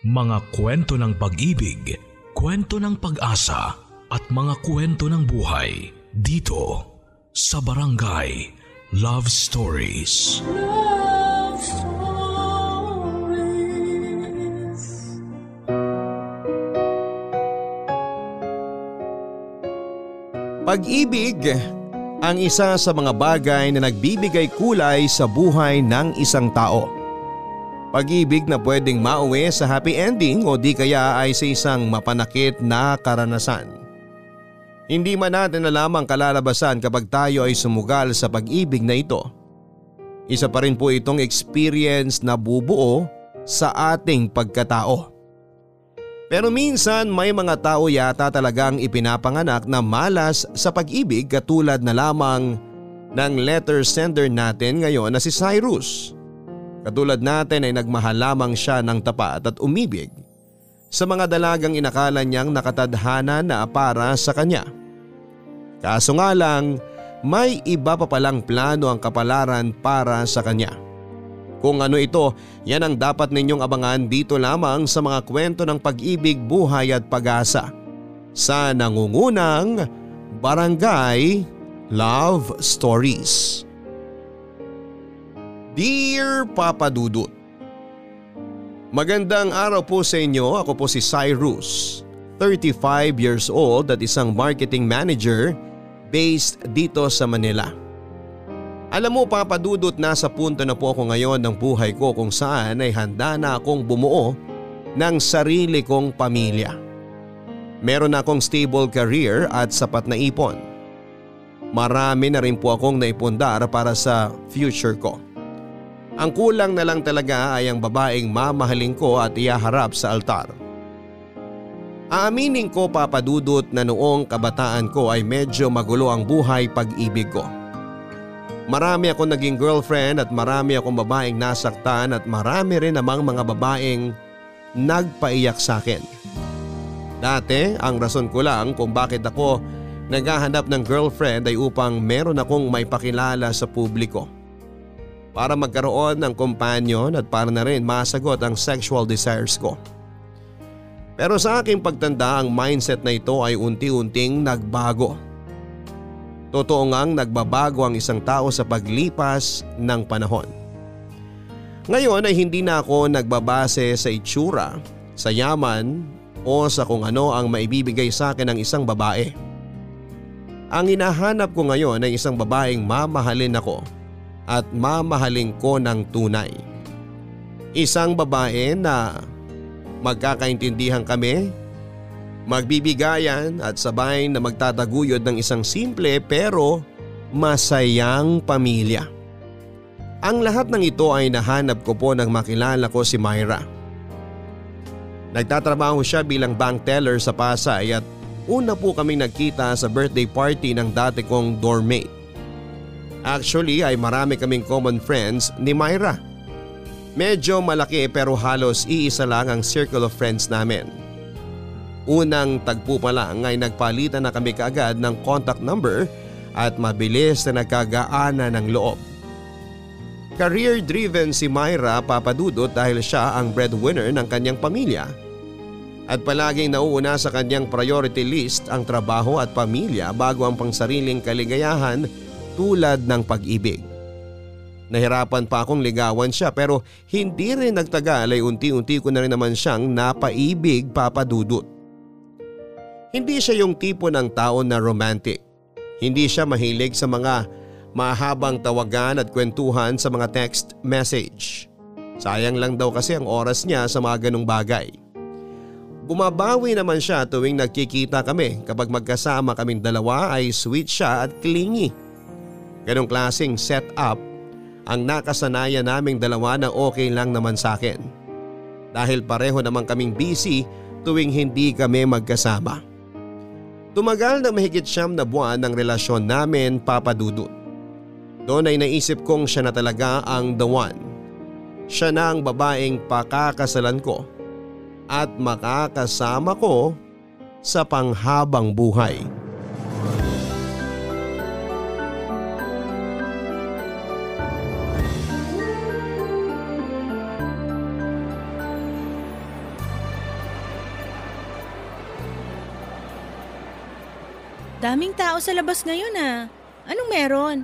Mga kwento ng pag-ibig, kwento ng pag-asa at mga kwento ng buhay dito sa Barangay Love Stories. Love Stories. Pag-ibig ang isa sa mga bagay na nagbibigay kulay sa buhay ng isang tao. Pag-ibig na pwedeng mauwi sa happy ending o di kaya ay sa isang mapanakit na karanasan. Hindi man natin alam ang kalalabasan kapag tayo ay sumugal sa pag-ibig na ito. Isa pa rin po itong experience na bubuo sa ating pagkatao. Pero minsan may mga tao yata talagang ipinapanganak na malas sa pag-ibig katulad na lamang ng letter sender natin ngayon na si Cyrus. Katulad natin ay nagmahal lamang siya ng tapat at umibig sa mga dalagang inakala niyang nakatadhana na para sa kanya. Kaso nga lang, may iba pa palang plano ang kapalaran para sa kanya. Kung ano ito, yan ang dapat ninyong abangan dito lamang sa mga kwento ng pag-ibig, buhay at pag-asa. Sa nangungunang Barangay Love Stories. Dear Papa Dudut Magandang araw po sa inyo. Ako po si Cyrus, 35 years old at isang marketing manager based dito sa Manila. Alam mo papadudot nasa punto na po ako ngayon ng buhay ko kung saan ay handa na akong bumuo ng sarili kong pamilya. Meron akong stable career at sapat na ipon. Marami na rin po akong naipundar para sa future ko. Ang kulang na lang talaga ay ang babaeng mamahalin ko at iyaharap sa altar. Aaminin ko papadudot na noong kabataan ko ay medyo magulo ang buhay pag-ibig ko. Marami akong naging girlfriend at marami akong babaeng nasaktan at marami rin namang mga babaeng nagpaiyak sa akin. Dati ang rason ko lang kung bakit ako naghahanap ng girlfriend ay upang meron akong may pakilala sa publiko. Para magkaroon ng companion at para na rin masagot ang sexual desires ko. Pero sa aking pagtanda ang mindset na ito ay unti-unting nagbago. Totoo ngang nagbabago ang isang tao sa paglipas ng panahon. Ngayon ay hindi na ako nagbabase sa itsura, sa yaman o sa kung ano ang maibibigay sa akin ng isang babae. Ang hinahanap ko ngayon ay isang babaeng mamahalin ako at mamahalin ko ng tunay. Isang babae na magkakaintindihan kami magbibigayan at sabay na magtataguyod ng isang simple pero masayang pamilya. Ang lahat ng ito ay nahanap ko po nang makilala ko si Myra. Nagtatrabaho siya bilang bank teller sa Pasay at una po kaming nagkita sa birthday party ng dati kong doormate. Actually ay marami kaming common friends ni Myra. Medyo malaki pero halos iisa lang ang circle of friends namin. Unang tagpo pa lang ay nagpalitan na kami kaagad ng contact number at mabilis na nagkagaana ng loob. Career driven si Myra papadudot dahil siya ang breadwinner ng kanyang pamilya. At palaging nauuna sa kanyang priority list ang trabaho at pamilya bago ang pangsariling kaligayahan tulad ng pag-ibig. Nahirapan pa akong ligawan siya pero hindi rin nagtagal ay unti-unti ko na rin naman siyang napaibig papadudot. Hindi siya yung tipo ng tao na romantic. Hindi siya mahilig sa mga mahabang tawagan at kwentuhan sa mga text message. Sayang lang daw kasi ang oras niya sa mga ganong bagay. Bumabawi naman siya tuwing nagkikita kami kapag magkasama kaming dalawa ay sweet siya at clingy. Ganong klaseng setup ang nakasanayan naming dalawa na okay lang naman sa akin. Dahil pareho naman kaming busy tuwing hindi kami magkasama. Tumagal na mahigit siyam na buwan ng relasyon namin papadudot. Doon ay naisip kong siya na talaga ang the one. Siya na ang babaeng pakakasalan ko at makakasama ko sa panghabang buhay. Daming tao sa labas ngayon ah. Anong meron?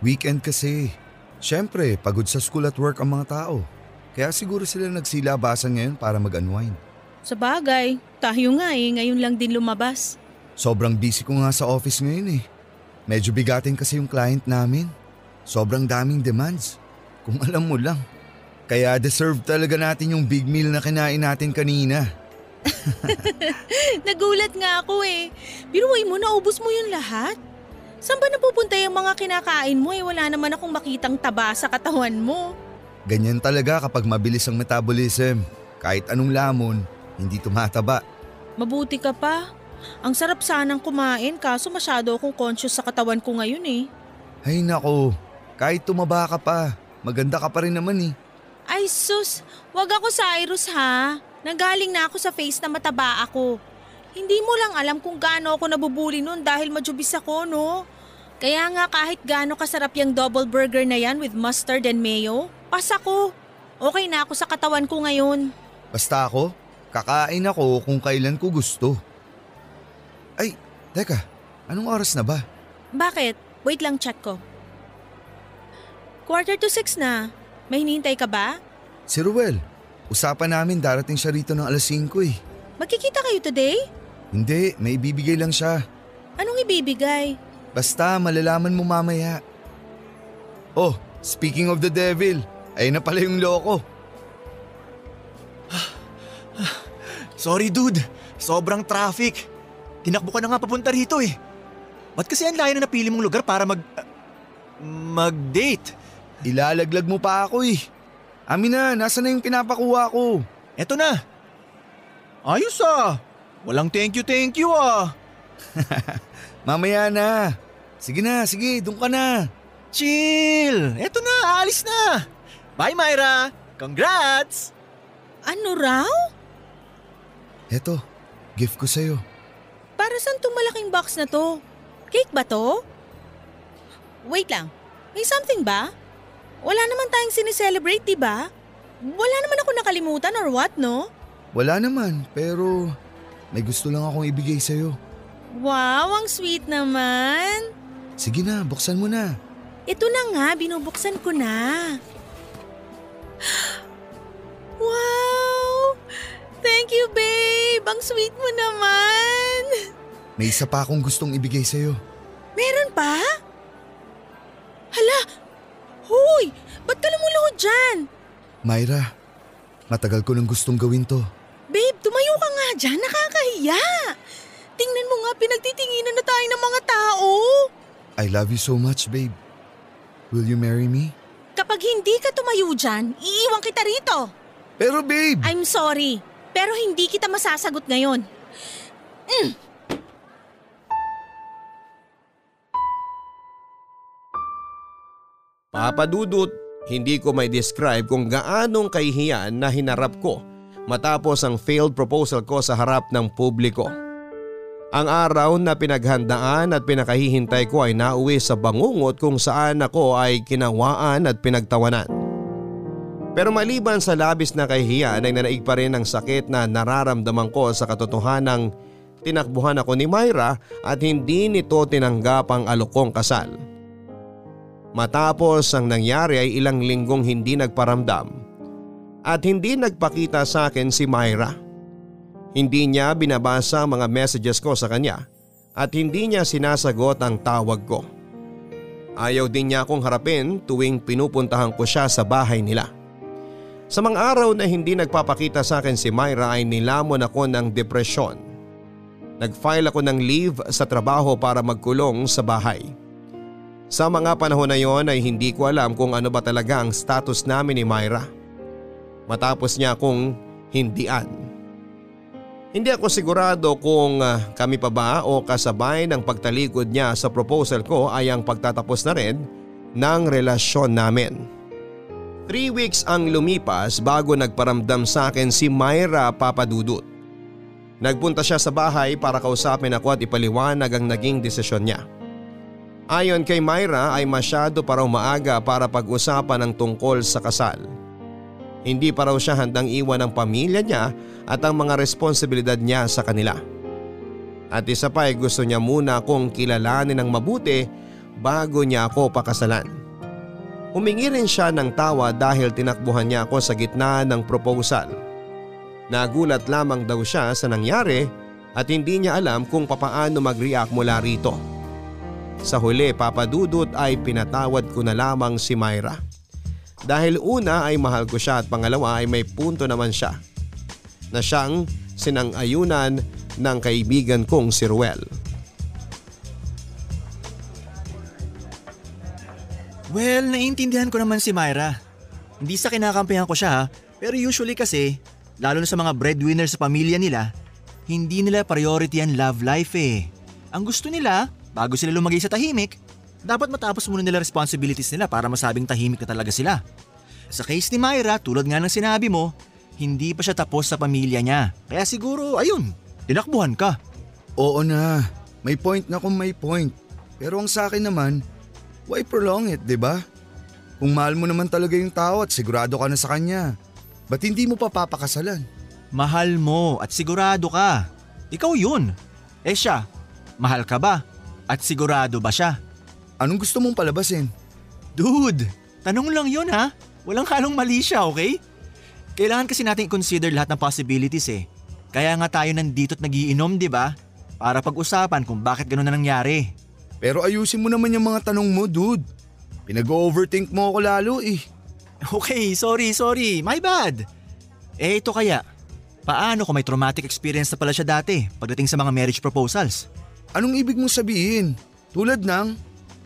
Weekend kasi. Siyempre, pagod sa school at work ang mga tao. Kaya siguro sila nagsilabasan ngayon para mag-unwind. Sa bagay, tayo nga eh, ngayon lang din lumabas. Sobrang busy ko nga sa office ngayon eh. Medyo bigatin kasi yung client namin. Sobrang daming demands. Kung alam mo lang. Kaya deserve talaga natin yung big meal na kinain natin kanina. Nagulat nga ako eh. Biruay mo, naubos mo yung lahat? Saan ba napupunta yung mga kinakain mo eh? Wala naman akong makitang taba sa katawan mo. Ganyan talaga kapag mabilis ang metabolism. Kahit anong lamon, hindi tumataba. Mabuti ka pa. Ang sarap sanang kumain kaso masyado akong conscious sa katawan ko ngayon eh. Ay nako, kahit tumaba ka pa, maganda ka pa rin naman eh. Ay sus, wag ako Cyrus ha. Nanggaling na ako sa face na mataba ako. Hindi mo lang alam kung gaano ako nabubuli noon dahil majubis ako, no? Kaya nga kahit gaano kasarap yung double burger na yan with mustard and mayo, pas ako. Okay na ako sa katawan ko ngayon. Basta ako, kakain ako kung kailan ko gusto. Ay, teka, anong oras na ba? Bakit? Wait lang check ko. Quarter to six na. May hinihintay ka ba? Si Ruel, usapan namin darating siya rito ng alas 5 eh. Magkikita kayo today? Hindi, may ibibigay lang siya. Anong ibibigay? Basta malalaman mo mamaya. Oh, speaking of the devil, ayun na pala yung loko. Sorry dude, sobrang traffic. Tinakbo ka na nga papunta rito eh. Ba't kasi ang layo na napili mong lugar para mag... ah, mag-date? Ilalaglag mo pa ako eh. Amin na, nasa na yung pinapakuha ko? Eto na. Ayos ah. Walang thank you thank you ah. Mamaya na. Sige na, sige, doon ka na. Chill. Eto na, alis na. Bye Myra. Congrats. Ano raw? Eto, gift ko sa'yo. Para saan tong malaking box na to? Cake ba to? Wait lang, may something ba? Wala naman tayong sineselebrate, di ba? Wala naman ako nakalimutan or what, no? Wala naman, pero may gusto lang akong ibigay sa'yo. Wow, ang sweet naman. Sige na, buksan mo na. Ito na nga, binubuksan ko na. Wow! Thank you, babe! Ang sweet mo naman! May isa pa akong gustong ibigay sa'yo. Meron pa? Hala! Hoy! Ba't ka lumuluhod dyan? Myra, matagal ko nang gustong gawin to. Babe, tumayo ka nga dyan. Nakakahiya. Tingnan mo nga, pinagtitinginan na tayo ng mga tao. I love you so much, babe. Will you marry me? Kapag hindi ka tumayo dyan, iiwan kita rito. Pero babe! I'm sorry, pero hindi kita masasagot ngayon. Papadudot, hindi ko may describe kung gaanong kahihiyan na hinarap ko matapos ang failed proposal ko sa harap ng publiko. Ang araw na pinaghandaan at pinakahihintay ko ay nauwi sa bangungot kung saan ako ay kinawaan at pinagtawanan. Pero maliban sa labis na kahihiyan ay nanaig pa rin ang sakit na nararamdaman ko sa katotohanang tinakbuhan ako ni Myra at hindi nito tinanggap ang alokong kasal. Matapos ang nangyari ay ilang linggong hindi nagparamdam at hindi nagpakita sa akin si Myra. Hindi niya binabasa ang mga messages ko sa kanya at hindi niya sinasagot ang tawag ko. Ayaw din niya akong harapin tuwing pinupuntahan ko siya sa bahay nila. Sa mga araw na hindi nagpapakita sa akin si Myra ay nilamon ako ng depresyon. Nag-file ako ng leave sa trabaho para magkulong sa bahay. Sa mga panahon na yon ay hindi ko alam kung ano ba talaga ang status namin ni Myra. Matapos niya akong hindian. Hindi ako sigurado kung ah, kami pa ba o kasabay ng pagtalikod niya sa proposal ko ay ang pagtatapos na rin ng relasyon namin. Three weeks ang lumipas bago nagparamdam sa akin si Myra Papadudut. Nagpunta siya sa bahay para kausapin ako at ipaliwanag ang naging desisyon niya. Ayon kay Myra ay masyado para umaaga para pag-usapan ng tungkol sa kasal. Hindi pa raw siya handang iwan ang pamilya niya at ang mga responsibilidad niya sa kanila. At isa pa ay gusto niya muna akong kilalanin ng mabuti bago niya ako pakasalan. Humingi rin siya ng tawa dahil tinakbuhan niya ako sa gitna ng proposal. Nagulat lamang daw siya sa nangyari at hindi niya alam kung papaano mag-react mula rito. Sa huli papadudot ay pinatawad ko na lamang si Myra. Dahil una ay mahal ko siya at pangalawa ay may punto naman siya. Na siyang sinang-ayunan ng kaibigan kong si Ruel. Well, naiintindihan ko naman si Myra. Hindi sa kinakampihan ko siya pero usually kasi, lalo na sa mga breadwinner sa pamilya nila, hindi nila priority ang love life eh. Ang gusto nila, bago sila lumagay sa tahimik, dapat matapos muna nila responsibilities nila para masabing tahimik na talaga sila. Sa case ni Myra, tulad nga ng sinabi mo, hindi pa siya tapos sa pamilya niya. Kaya siguro, ayun, tinakbuhan ka. Oo na, may point na kung may point. Pero ang sa akin naman, why prolong it, di ba? Kung mahal mo naman talaga yung tao at sigurado ka na sa kanya, ba't hindi mo pa papakasalan? Mahal mo at sigurado ka. Ikaw yun. Eh siya, mahal ka ba? At sigurado ba siya? Anong gusto mong palabasin? Dude, tanong lang yun ha. Walang halong mali siya, okay? Kailangan kasi natin i-consider lahat ng possibilities eh. Kaya nga tayo nandito at nagiinom, di ba? Para pag-usapan kung bakit ganun na nangyari. Pero ayusin mo naman yung mga tanong mo, dude. Pinag-overthink mo ako lalo eh. Okay, sorry, sorry. My bad. Eh ito kaya, paano kung may traumatic experience na pala siya dati pagdating sa mga marriage proposals? Anong ibig mong sabihin? Tulad ng,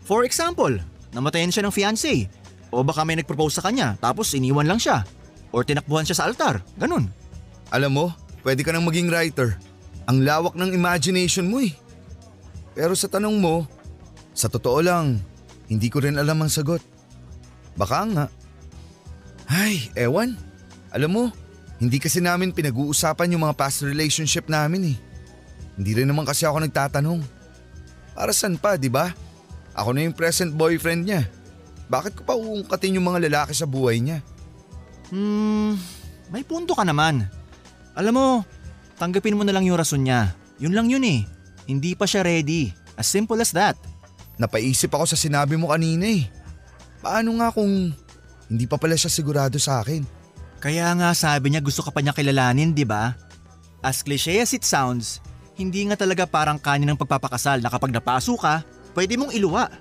For example, namatayan siya ng fiancé. O baka may nag-propose sa kanya tapos iniwan lang siya. Or tinakbuhan siya sa altar. Ganun. alam mo, pwede ka nang maging writer. Ang lawak ng imagination mo eh. Pero sa tanong mo, sa totoo lang, hindi ko rin alam ang sagot. Baka nga. Ay, ewan. Alam mo, hindi kasi namin pinag-uusapan yung mga past relationship namin eh. Hindi rin naman kasi ako nagtatanong. Para saan pa, di ba? Ako na yung present boyfriend niya. Bakit ko pa uungkatin yung mga lalaki sa buhay niya? Hmm, may punto ka naman. Alam mo, tanggapin mo na lang yung rason niya. Yun lang yun eh. Hindi pa siya ready. As simple as that. Napaisip ako sa sinabi mo kanina eh. Paano nga kung hindi pa pala siya sigurado sa akin? Kaya nga sabi niya gusto ka pa niya kilalanin, di ba? As cliche as it sounds, hindi nga talaga parang kanin ng pagpapakasal na kapag napaso ka, pwede mong iluwa.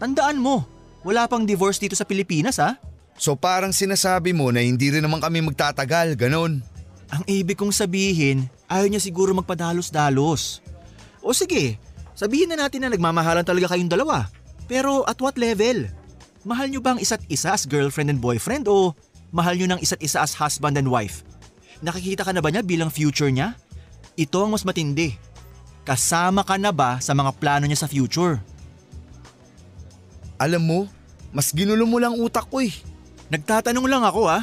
Tandaan mo, wala pang divorce dito sa Pilipinas ha? So parang sinasabi mo na hindi rin naman kami magtatagal, ganon. Ang ibig kong sabihin, ayaw niya siguro magpadalos-dalos. O sige, sabihin na natin na nagmamahalan talaga kayong dalawa. Pero at what level? Mahal niyo bang isa't isa as girlfriend and boyfriend o mahal niyo ng isa't isa as husband and wife? Nakikita ka na ba niya bilang future niya? Ito ang mas matindi. Kasama ka na ba sa mga plano niya sa future? Alam mo, mas ginulo mo lang utak ko eh. Nagtatanong lang ako ha.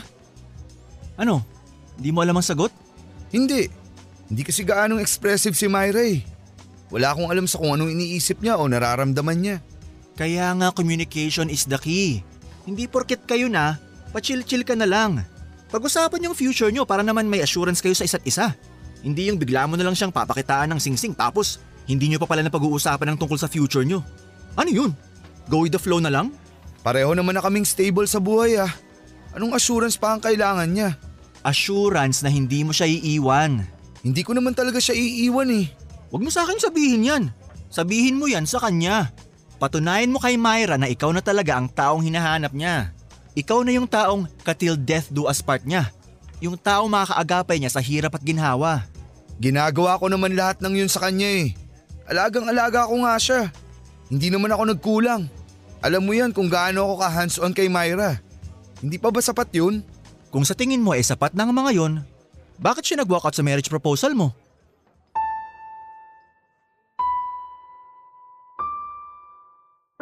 Ano? Hindi mo alam ang sagot? Hindi. Hindi kasi gaanong expressive si Myra eh. Wala akong alam sa kung anong iniisip niya o nararamdaman niya. Kaya nga communication is the key. Hindi porket kayo na, pa-chill-chill ka na lang. Pag-usapan yung future nyo para naman may assurance kayo sa isa't isa. Hindi yung bigla mo na lang siyang papakitaan ng singsing tapos hindi nyo pa pala na pag-uusapan ng tungkol sa future nyo. Ano yun? Go with the flow na lang? Pareho naman na kaming stable sa buhay ah. Anong assurance pa ang kailangan niya? Assurance na hindi mo siya iiwan. Hindi ko naman talaga siya iiwan eh. Huwag mo sa akin sabihin yan. Sabihin mo yan sa kanya. Patunayan mo kay Myra na ikaw na talaga ang taong hinahanap niya. Ikaw na yung taong katil death do us part niya. Yung taong makakaagapay niya sa hirap at ginhawa. Ginagawa ko naman lahat ng yun sa kanya eh. Alagang alaga ko nga siya. Hindi naman ako nagkulang. Alam mo yan kung gaano ako ka hands-on kay Myra. Hindi pa ba sapat yun? Kung sa tingin mo ay sapat na ang mga yon, bakit siya nag-walk out sa marriage proposal mo?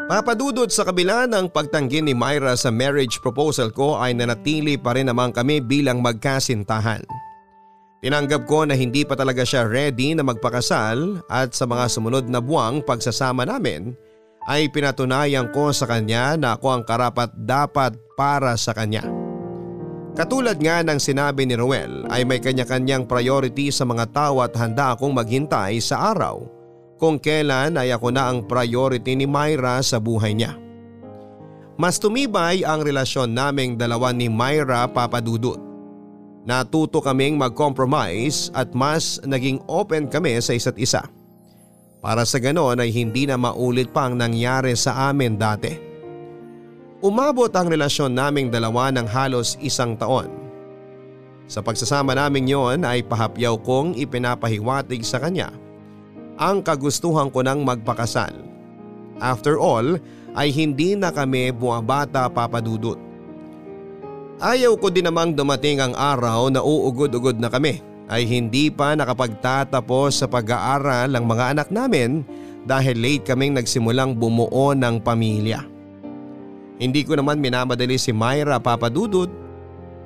Papadudod sa kabila ng pagtanggi ni Myra sa marriage proposal ko ay nanatili pa rin naman kami bilang magkasintahan. Tinanggap ko na hindi pa talaga siya ready na magpakasal at sa mga sumunod na buwang pagsasama namin ay pinatunayan ko sa kanya na ako ang karapat dapat para sa kanya. Katulad nga ng sinabi ni Ruel ay may kanya-kanyang priority sa mga tao at handa akong maghintay sa araw kung kailan ay ako na ang priority ni Myra sa buhay niya. Mas tumibay ang relasyon naming dalawa ni Myra Papadudut. Natuto kaming mag-compromise at mas naging open kami sa isa't isa. Para sa ganon ay hindi na maulit pa ang nangyari sa amin dati. Umabot ang relasyon naming dalawa ng halos isang taon. Sa pagsasama namin yon ay pahapyaw kong ipinapahiwatig sa kanya ang kagustuhan ko ng magpakasal. After all ay hindi na kami buwabata papadudot. Ayaw ko din namang dumating ang araw na uugod-ugod na kami ay hindi pa nakapagtatapos sa pag-aaral ang mga anak namin dahil late kaming nagsimulang bumuo ng pamilya. Hindi ko naman minamadali si Myra papadudod.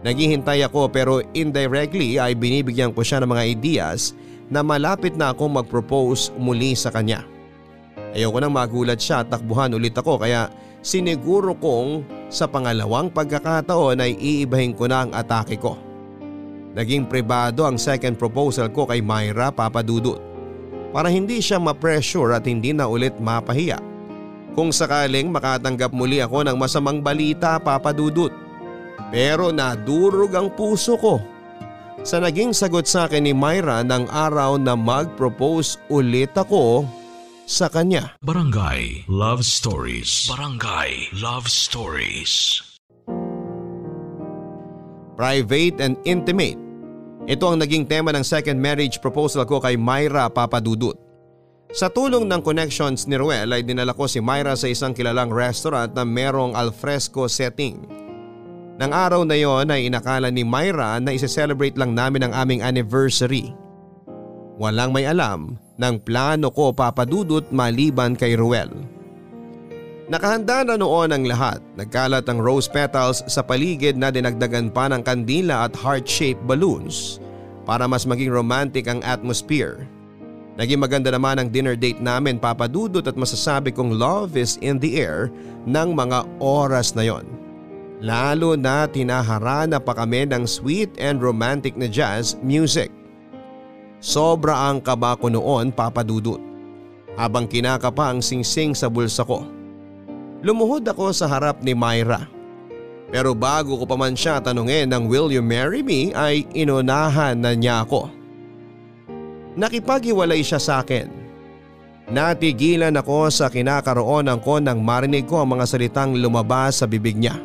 Naghihintay ako pero indirectly ay binibigyan ko siya ng mga ideas na malapit na akong mag-propose muli sa kanya. Ayoko nang magulat siya at takbuhan ulit ako kaya siniguro kong sa pangalawang pagkakataon ay iibahin ko na ang atake ko. Naging pribado ang second proposal ko kay Myra Papadudut para hindi siya ma-pressure at hindi na ulit mapahiya. Kung sakaling makatanggap muli ako ng masamang balita Papadudut. Pero nadurog ang puso ko sa naging sagot sa akin ni Myra ng araw na mag-propose ulit ako sa kanya. Barangay Love Stories. Barangay Love Stories. Private and intimate. Ito ang naging tema ng second marriage proposal ko kay Myra Papadudut. Sa tulong ng connections ni Ruel ay dinala ko si Myra sa isang kilalang restaurant na merong alfresco setting. Nang araw na yon ay inakala ni Myra na isi-celebrate lang namin ang aming anniversary. Walang may alam ng plano ko papadudot maliban kay Ruel. Nakahanda na noon ang lahat. Nagkalat ang rose petals sa paligid na dinagdagan pa ng kandila at heart-shaped balloons para mas maging romantic ang atmosphere. Naging maganda naman ang dinner date namin papadudot at masasabi kong love is in the air ng mga oras na yon. Lalo na tinaharana pa kami ng sweet and romantic na jazz music. Sobra ang kaba ko noon papadudot habang kinakapa ang singsing sa bulsa ko. Lumuhod ako sa harap ni Myra. Pero bago ko pa man siya tanungin ng will you marry me ay inunahan na niya ako. Nakipaghiwalay siya sa akin. Natigilan ako sa kinakaroon ko nang marinig ko ang mga salitang lumabas sa bibig niya.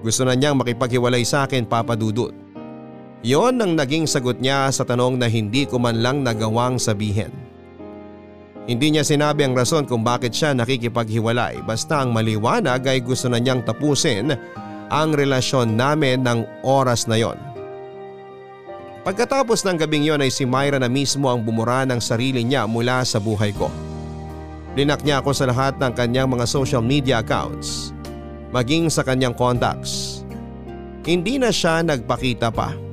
Gusto na niyang makipaghiwalay sa akin papadudot. Yon ang naging sagot niya sa tanong na hindi ko man lang nagawang sabihin. Hindi niya sinabi ang rason kung bakit siya nakikipaghiwalay basta ang maliwanag ay gusto na niyang tapusin ang relasyon namin ng oras na yon. Pagkatapos ng gabing yon ay si Myra na mismo ang bumura ng sarili niya mula sa buhay ko. Linak niya ako sa lahat ng kanyang mga social media accounts, maging sa kanyang contacts. Hindi na siya nagpakita pa,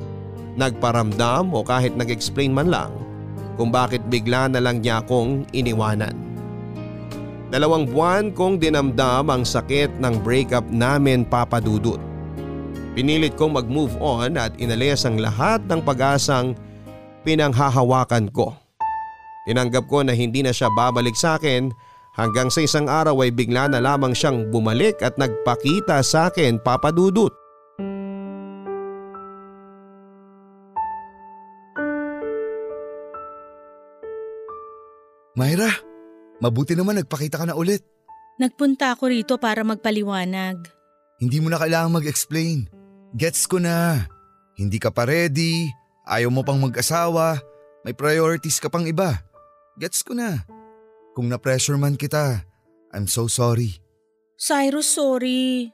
nagparamdam o kahit nag-explain man lang kung bakit bigla na lang niya akong iniwanan. Dalawang buwan kong dinamdam ang sakit ng breakup namin papadudot. Pinilit kong mag-move on at inalis ang lahat ng pag-asang pinanghahawakan ko. Tinanggap ko na hindi na siya babalik sa akin hanggang sa isang araw ay bigla na lamang siyang bumalik at nagpakita sa akin papadudot. Myra, mabuti naman nagpakita ka na ulit. Nagpunta ako rito para magpaliwanag. Hindi mo na kailangang mag-explain. Gets ko na. Hindi ka pa ready, ayaw mo pang mag-asawa, may priorities ka pang iba. Gets ko na. Kung na-pressure man kita, I'm so sorry. Cyrus, sorry.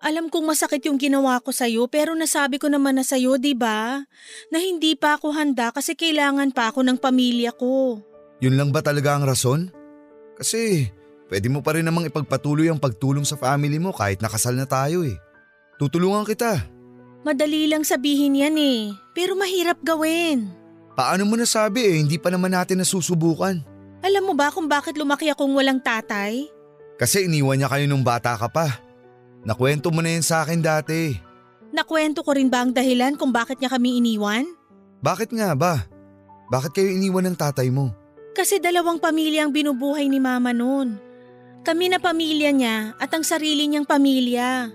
Alam kong masakit yung ginawa ko sa'yo pero nasabi ko naman na sa'yo, di ba? Na hindi pa ako handa kasi kailangan pa ako ng pamilya ko. Yun lang ba talaga ang rason? Kasi pwede mo pa rin namang ipagpatuloy ang pagtulong sa family mo kahit nakasal na tayo eh. Tutulungan kita. Madali lang sabihin yan eh, pero mahirap gawin. Paano mo nasabi eh, hindi pa naman natin nasusubukan. Alam mo ba kung bakit lumaki akong walang tatay? Kasi iniwan niya kayo nung bata ka pa. Nakwento mo na yan sa akin dati. Nakwento ko rin ba ang dahilan kung bakit niya kami iniwan? Bakit nga ba? Bakit kayo iniwan ng tatay mo? Kasi dalawang pamilya ang binubuhay ni mama noon. Kami na pamilya niya at ang sarili niyang pamilya.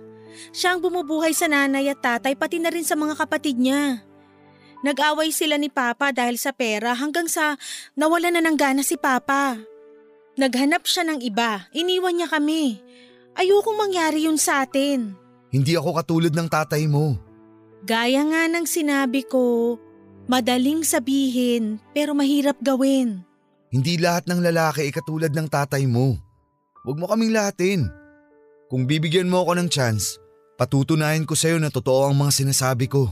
Siya ang bumubuhay sa nanay at tatay pati na rin sa mga kapatid niya. Nag-away sila ni Papa dahil sa pera hanggang sa nawala na ng gana si Papa. Naghanap siya ng iba, iniwan niya kami. Ayokong mangyari yun sa atin. Hindi ako katulad ng tatay mo. Gaya nga ng sinabi ko, madaling sabihin pero mahirap gawin. Hindi lahat ng lalaki ay katulad ng tatay mo. Huwag mo kaming lahatin. Kung bibigyan mo ako ng chance, patutunayan ko sa'yo na totoo ang mga sinasabi ko.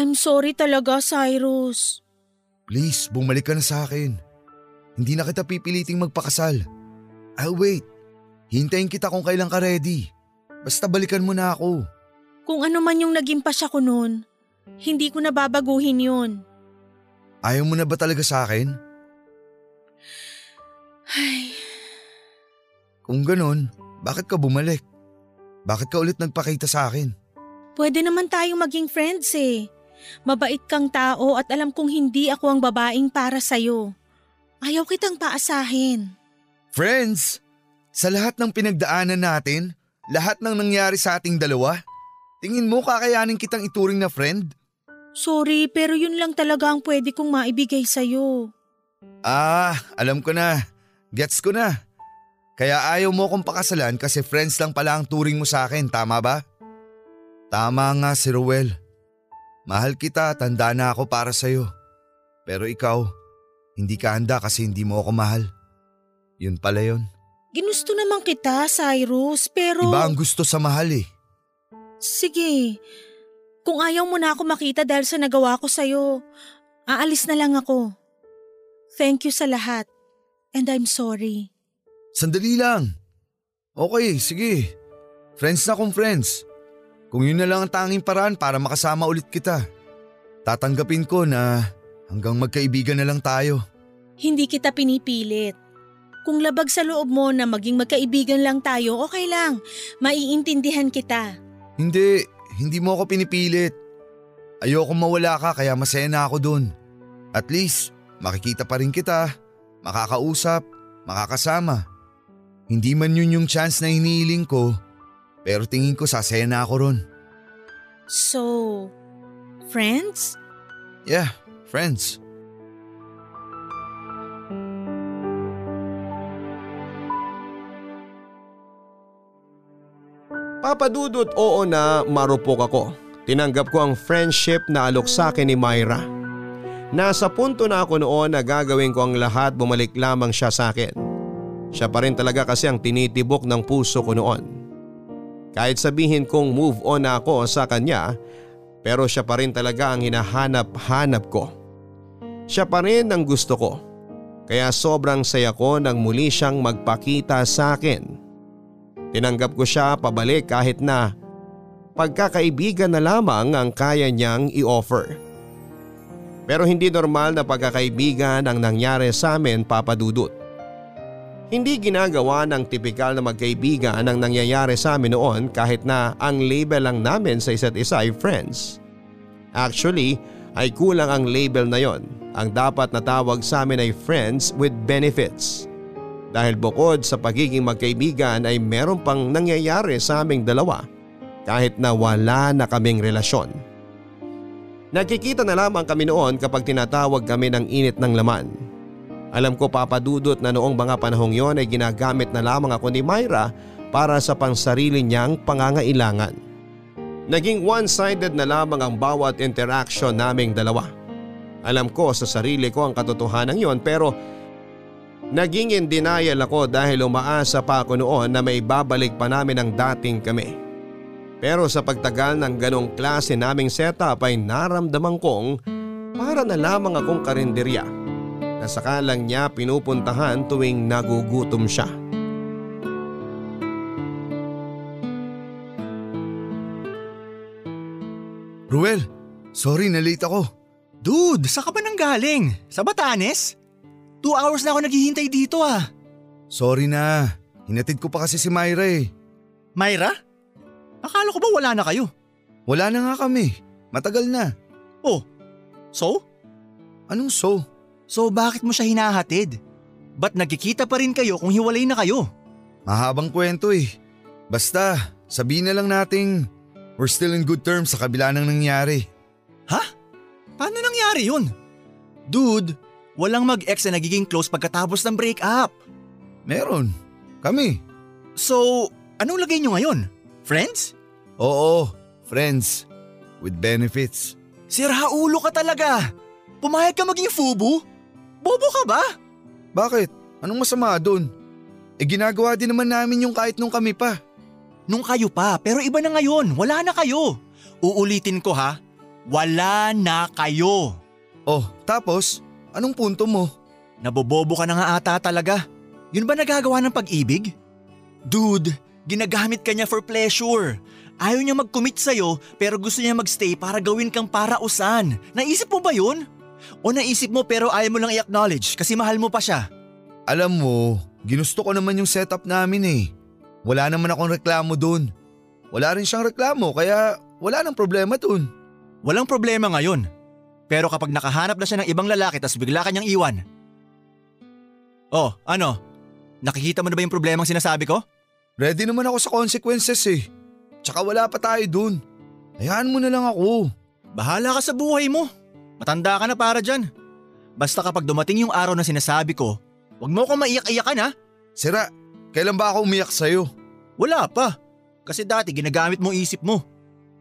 I'm sorry talaga, Cyrus. Please, bumalik ka na sa akin. Hindi na kita pipiliting magpakasal. I'll wait. Hintayin kita kung kailan ka ready. Basta balikan mo na ako. Kung ano man yung naging pasya ko noon, hindi ko na babaguhin yun. Ayaw mo na ba talaga sa akin? Ay, Kung ganon, bakit ka bumalik? Bakit ka ulit nagpakita sa akin? pwede naman tayong maging friends eh. Mabait kang tao at alam kong hindi ako ang babaeng para sa'yo. Ayaw kitang paasahin. Friends, sa lahat ng pinagdaanan natin, lahat ng nangyari sa ating dalawa, tingin mo kakayanin kitang ituring na friend? Sorry, pero yun lang talaga ang pwede kong maibigay sa'yo. Ah, alam ko na. Gets ko na. Kaya ayaw mo akong pakasalan kasi friends lang pala ang turing mo sa akin, tama ba? Tama nga si Ruel. Mahal kita, tanda na ako para sa'yo. Pero ikaw, hindi ka handa kasi hindi mo ako mahal. Yun pala yun. Ginusto naman kita, Cyrus, pero… Iba ang gusto sa mahal eh. Sige. Kung ayaw mo na ako makita dahil sa nagawa ko sa'yo, aalis na lang ako. Thank you sa lahat. And I'm sorry. Sandali lang. Okay, sige. Friends na kung friends. Kung yun na lang ang tanging paraan para makasama ulit kita. Tatanggapin ko na hanggang magkaibigan na lang tayo. Hindi kita pinipilit. Kung labag sa loob mo na maging magkaibigan lang tayo, okay lang. Maiintindihan kita. Hindi, hindi mo ako pinipilit. Ayoko mawala ka kaya masaya na ako dun. At least, makikita pa rin kita, makakausap, makakasama. Hindi man yun yung chance na hinihiling ko, pero tingin ko sasaya na ako ron. So, friends? Yeah, friends. Papadudot oo na marupok ako. Tinanggap ko ang friendship na alok sa akin ni Myra. Nasa punto na ako noon na gagawin ko ang lahat bumalik lamang siya sa akin. Siya pa rin talaga kasi ang tinitibok ng puso ko noon. Kahit sabihin kong move on na ako sa kanya, pero siya pa rin talaga ang hinahanap-hanap ko. Siya pa rin ang gusto ko. Kaya sobrang saya ko nang muli siyang magpakita sa akin. Tinanggap ko siya pabalik kahit na pagkakaibigan na lamang ang kaya niyang i-offer. Pero hindi normal na pagkakaibigan ang nangyari sa amin papadudot. Hindi ginagawa ng tipikal na magkaibigan ang nangyayari sa amin noon kahit na ang label lang namin sa isa't isa ay friends. Actually ay kulang ang label na yon. Ang dapat na tawag sa amin ay friends with benefits. Dahil bukod sa pagiging magkaibigan ay meron pang nangyayari sa aming dalawa kahit na wala na kaming relasyon. Nakikita na lamang kami noon kapag tinatawag kami ng init ng laman. Alam ko papadudot na noong mga panahong yon ay ginagamit na lamang ako ni Myra para sa pansarili niyang pangangailangan. Naging one-sided na lamang ang bawat interaction naming dalawa. Alam ko sa sarili ko ang katotohanan yon pero naging in denial ako dahil umaasa pa ako noon na may babalik pa namin ang dating kami. Pero sa pagtagal ng ganong klase naming setup ay naramdaman kong para na lamang akong karinderya na sakalang niya pinupuntahan tuwing nagugutom siya. Ruel, sorry na late ako. Dude, saan ka ba nang galing? Sa Batanes? Two hours na ako naghihintay dito ah. Sorry na, hinatid ko pa kasi si Myra eh. Myra? Akala ko ba wala na kayo? Wala na nga kami, matagal na. Oh, so? Anong so? So bakit mo siya hinahatid? Ba't nagkikita pa rin kayo kung hiwalay na kayo? Mahabang kwento eh. Basta, sabihin na lang nating we're still in good terms sa kabila ng nangyari. Ha? Paano nangyari yun? Dude, walang mag-ex na nagiging close pagkatapos ng breakup. Meron. Kami. So, anong lagay nyo ngayon? Friends? Oo, friends. With benefits. Sira ulo ka talaga. Pumayag ka maging fubu? Bobo ka ba? Bakit? Anong masama doon? Eh ginagawa din naman namin yung kahit nung kami pa. Nung kayo pa, pero iba na ngayon. Wala na kayo. Uulitin ko ha. Wala na kayo. Oh, tapos? Anong punto mo? Nabobobo ka na nga ata talaga. Yun ba nagagawa ng pag-ibig? Dude, ginagamit ka niya for pleasure. Ayaw niya mag-commit sa'yo pero gusto niya magstay para gawin kang parausan. Naisip mo ba yun? O naisip mo pero ayaw mo lang i-acknowledge kasi mahal mo pa siya? Alam mo, ginusto ko naman yung setup namin eh. Wala naman akong reklamo doon. Wala rin siyang reklamo kaya wala nang problema doon. Walang problema ngayon. Pero kapag nakahanap na siya ng ibang lalaki tas bigla kanyang iwan. Oh, ano? Nakikita mo na ba yung problemang sinasabi ko? Ready naman ako sa consequences eh. Tsaka wala pa tayo doon. Hayaan mo na lang ako. Bahala ka sa buhay mo. Matanda ka na para dyan. Basta kapag dumating yung araw na sinasabi ko, huwag mo akong maiyak-iyakan ha. Sira, kailan ba ako umiyak sa'yo? Wala pa. Kasi dati ginagamit mo isip mo.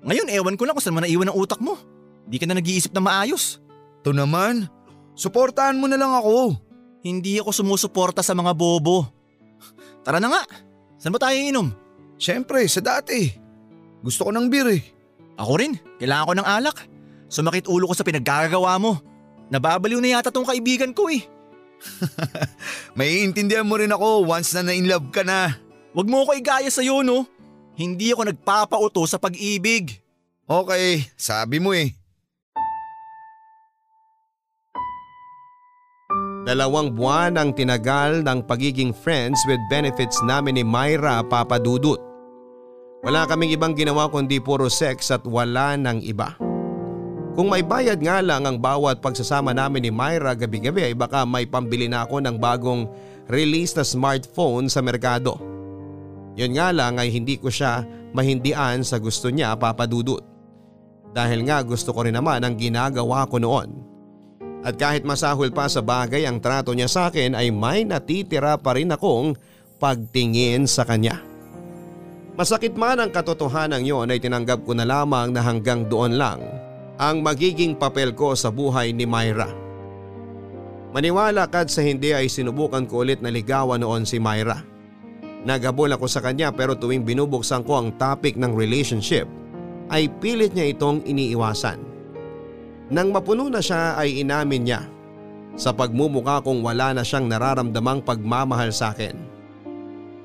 Ngayon ewan ko lang kung saan mo naiwan ang utak mo. Di ka na nag-iisip na maayos. To naman, suportahan mo na lang ako. Hindi ako sumusuporta sa mga bobo. Tara na nga. Saan ba tayo inom? Siyempre, sa dati. Gusto ko ng beer eh. Ako rin. Kailangan ko ng alak. Sumakit ulo ko sa pinaggagawa mo. Nababaliw na yata tong kaibigan ko eh. Maiintindihan mo rin ako once na na-inlove ka na. Huwag mo ako igaya sa'yo no. Hindi ako nagpapauto sa pag-ibig. Okay, sabi mo eh. Dalawang buwan ang tinagal ng pagiging friends with benefits namin ni Myra Papadudut. Wala kaming ibang ginawa kundi puro sex at wala ng iba. Kung may bayad nga lang ang bawat pagsasama namin ni Myra gabi-gabi ay baka may pambili na ako ng bagong release na smartphone sa merkado. Yun nga lang ay hindi ko siya mahindian sa gusto niya papadudot. Dahil nga gusto ko rin naman ang ginagawa ko noon. At kahit masahol pa sa bagay ang trato niya sa akin ay may natitira pa rin akong pagtingin sa kanya. Masakit man ang katotohanan yon ay tinanggap ko na lamang na hanggang doon lang ang magiging papel ko sa buhay ni Myra. Maniwala kad sa hindi ay sinubukan ko ulit na ligawan noon si Myra. Naghabol ako sa kanya pero tuwing binubuksan ko ang topic ng relationship ay pilit niya itong iniiwasan. Nang mapuno na siya ay inamin niya sa pagmumuka kong wala na siyang nararamdamang pagmamahal sa akin.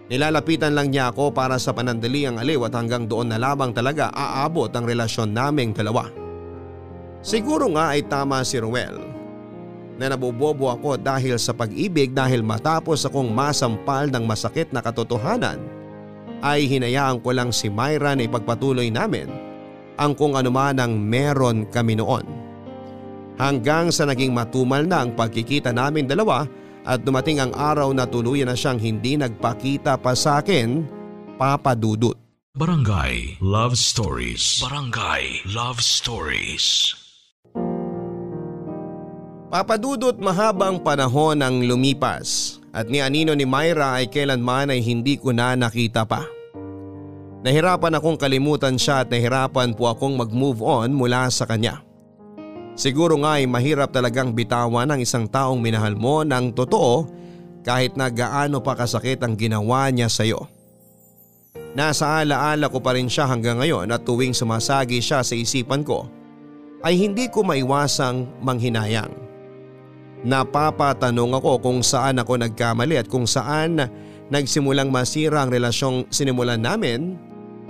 Nilalapitan lang niya ako para sa panandali ang aliw at hanggang doon na lamang talaga aabot ang relasyon naming dalawa. Siguro nga ay tama si Ruel na nabobobo ako dahil sa pag-ibig dahil matapos akong masampal ng masakit na katotohanan ay hinayaan ko lang si Myra na ipagpatuloy namin ang kung anuman ang meron kami noon. Hanggang sa naging matumal na ang pagkikita namin dalawa at dumating ang araw na tuluyan na siyang hindi nagpakita pa sa akin, Papa Dudut. Barangay Love Stories. Barangay Love Stories. Papadudot mahabang panahon ang lumipas at ni Anino ni Myra ay kailanman ay hindi ko na nakita pa. Nahirapan akong kalimutan siya at nahirapan po akong mag-move on mula sa kanya. Siguro nga ay mahirap talagang bitawan ng isang taong minahal mo ng totoo kahit na gaano pa kasakit ang ginawa niya sa iyo. Nasa alaala ko pa rin siya hanggang ngayon at tuwing sumasagi siya sa isipan ko ay hindi ko maiwasang manghinayang. Napapatanong ako kung saan ako nagkamali at kung saan nagsimulang masira ang relasyong sinimulan namin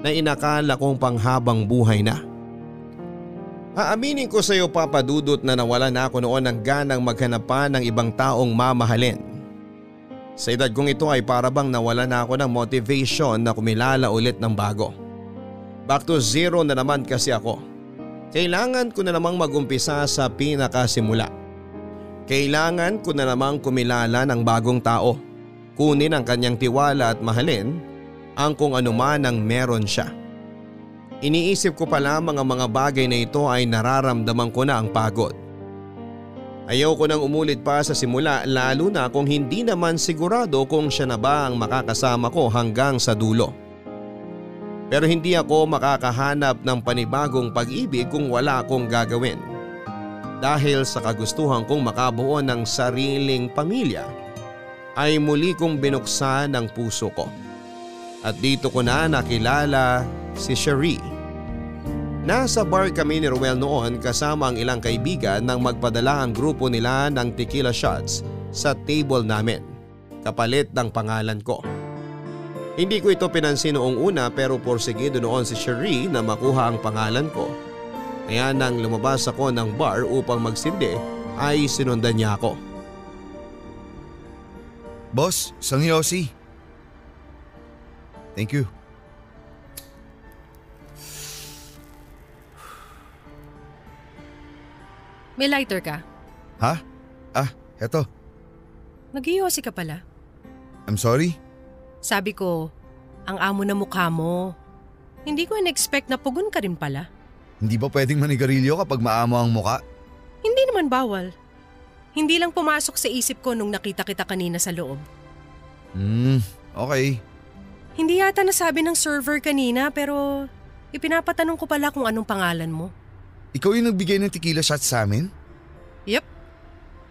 na inakala kong panghabang buhay na. Aaminin ko sa iyo papadudot na nawala na ako noon ng ganang maghanap ng ibang taong mamahalin. Sa edad kong ito ay para bang nawala na ako ng motivation na kumilala ulit ng bago. Back to zero na naman kasi ako. Kailangan ko na namang magumpisa sa pinakasimula. Kailangan ko na namang kumilala ng bagong tao. Kunin ang kanyang tiwala at mahalin ang kung anuman ang meron siya. Iniisip ko pa lamang ang mga bagay na ito ay nararamdaman ko na ang pagod. Ayaw ko nang umulit pa sa simula lalo na kung hindi naman sigurado kung siya na ba ang makakasama ko hanggang sa dulo. Pero hindi ako makakahanap ng panibagong pag-ibig kung wala akong gagawin. Dahil sa kagustuhan kong makabuo ng sariling pamilya ay muli kong binuksan ang puso ko. At dito ko na nakilala si Cherie. Nasa bar kami ni Ruel noon kasama ang ilang kaibigan nang magpadala ang grupo nila ng tequila shots sa table namin. Kapalit ng pangalan ko. Hindi ko ito pinansin noong una pero porsigido noon si Cherie na makuha ang pangalan ko. Kaya nang lumabas ako ng bar upang magsindi ay sinundan niya ako. Boss, isang yosi. Thank you. May lighter ka? Ha? Ah, eto. Nag-iyosi ka pala. I'm sorry. Sabi ko, ang amo na mukha mo. Hindi ko in-expect na pugon ka rin pala. Hindi ba pwedeng manigarilyo kapag maamo ang muka? Hindi naman bawal. Hindi lang pumasok sa isip ko nung nakita kita kanina sa loob. Hmm, okay. Hindi yata nasabi ng server kanina pero ipinapatanong ko pala kung anong pangalan mo. Ikaw yung nagbigay ng tequila shots sa amin? Yep.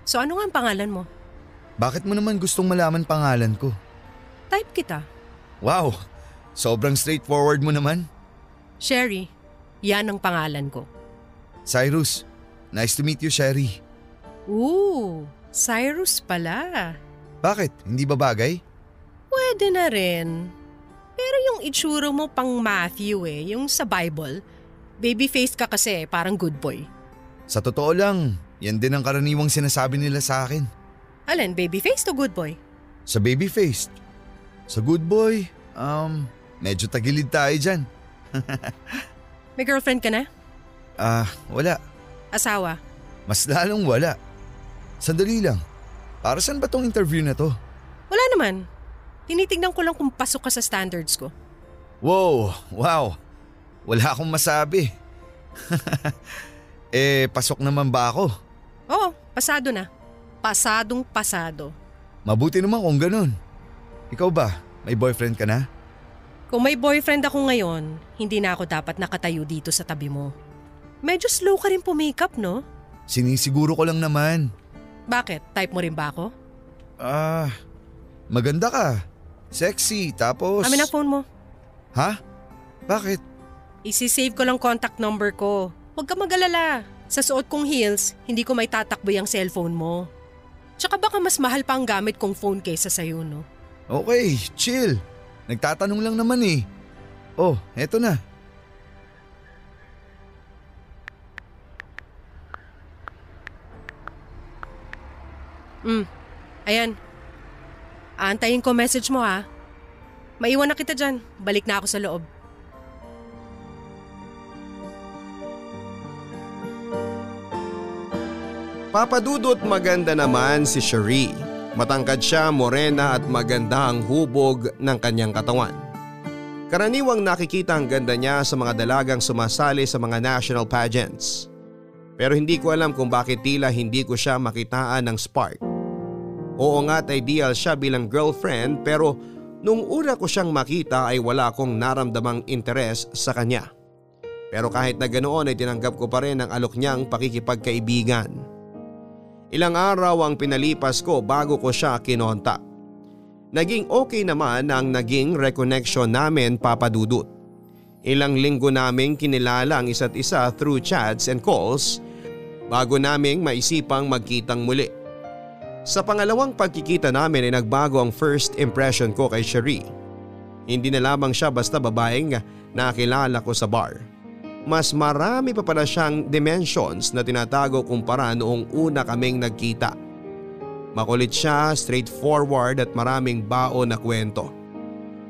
So ano nga ang pangalan mo? Bakit mo naman gustong malaman pangalan ko? Type kita. Wow, sobrang straightforward mo naman. Sherry. Yan ang pangalan ko. Cyrus, nice to meet you, Sherry. Ooh, Cyrus pala. Bakit? Hindi ba bagay? Pwede na rin. Pero yung itsura mo pang Matthew eh, yung sa Bible. Babyface ka kasi, parang good boy. Sa totoo lang, yan din ang karaniwang sinasabi nila sa akin. Alin, babyface to good boy? Sa baby-faced. Sa good boy, um, medyo tagilid tayo dyan. May girlfriend ka na? Ah, wala. Asawa? Mas lalong wala. Sandali lang. Para saan ba tong interview na to? Wala naman. Tinitignan ko lang kung pasok ka sa standards ko. Wow, wow. Wala akong masabi. eh, pasok naman ba ako? Oo, pasado na. Pasadong pasado. Mabuti naman kung ganun. Ikaw ba, may boyfriend ka na? Kung may boyfriend ako ngayon, hindi na ako dapat nakatayo dito sa tabi mo. Medyo slow ka rin pumakeup, no? Sinisiguro ko lang naman. Bakit? Type mo rin ba ako? Ah, maganda ka. Sexy, tapos… Amin ang phone mo. Ha? Bakit? Isisave ko lang contact number ko. Huwag ka mag-alala. Sa suot kong heels, hindi ko may tatakbo yung cellphone mo. Tsaka baka mas mahal pa ang gamit kong phone kaysa sa'yo, no? Okay, chill. Nagtatanong lang naman eh. Oh, eto na. Hmm, ayan. Aantayin ko message mo ha. Maiwan na kita dyan. Balik na ako sa loob. Papadudot maganda naman si Cherie. Matangkad siya, morena at maganda ang hubog ng kanyang katawan. Karaniwang nakikita ang ganda niya sa mga dalagang sumasali sa mga national pageants. Pero hindi ko alam kung bakit tila hindi ko siya makitaan ng spark. Oo nga't ideal siya bilang girlfriend pero nung una ko siyang makita ay wala akong naramdamang interes sa kanya. Pero kahit na ganoon ay tinanggap ko pa rin ang alok niyang pakikipagkaibigan. Ilang araw ang pinalipas ko bago ko siya kinontak. Naging okay naman ang naging reconnection namin papadudot. Ilang linggo naming kinilala ang isa't isa through chats and calls bago naming maisipang magkitang muli. Sa pangalawang pagkikita namin ay nagbago ang first impression ko kay Cherie. Hindi na lamang siya basta babaeng nakilala ko sa bar. Mas marami pa pala siyang dimensions na tinatago kumpara noong una kaming nagkita. Makulit siya, straightforward at maraming bao na kwento.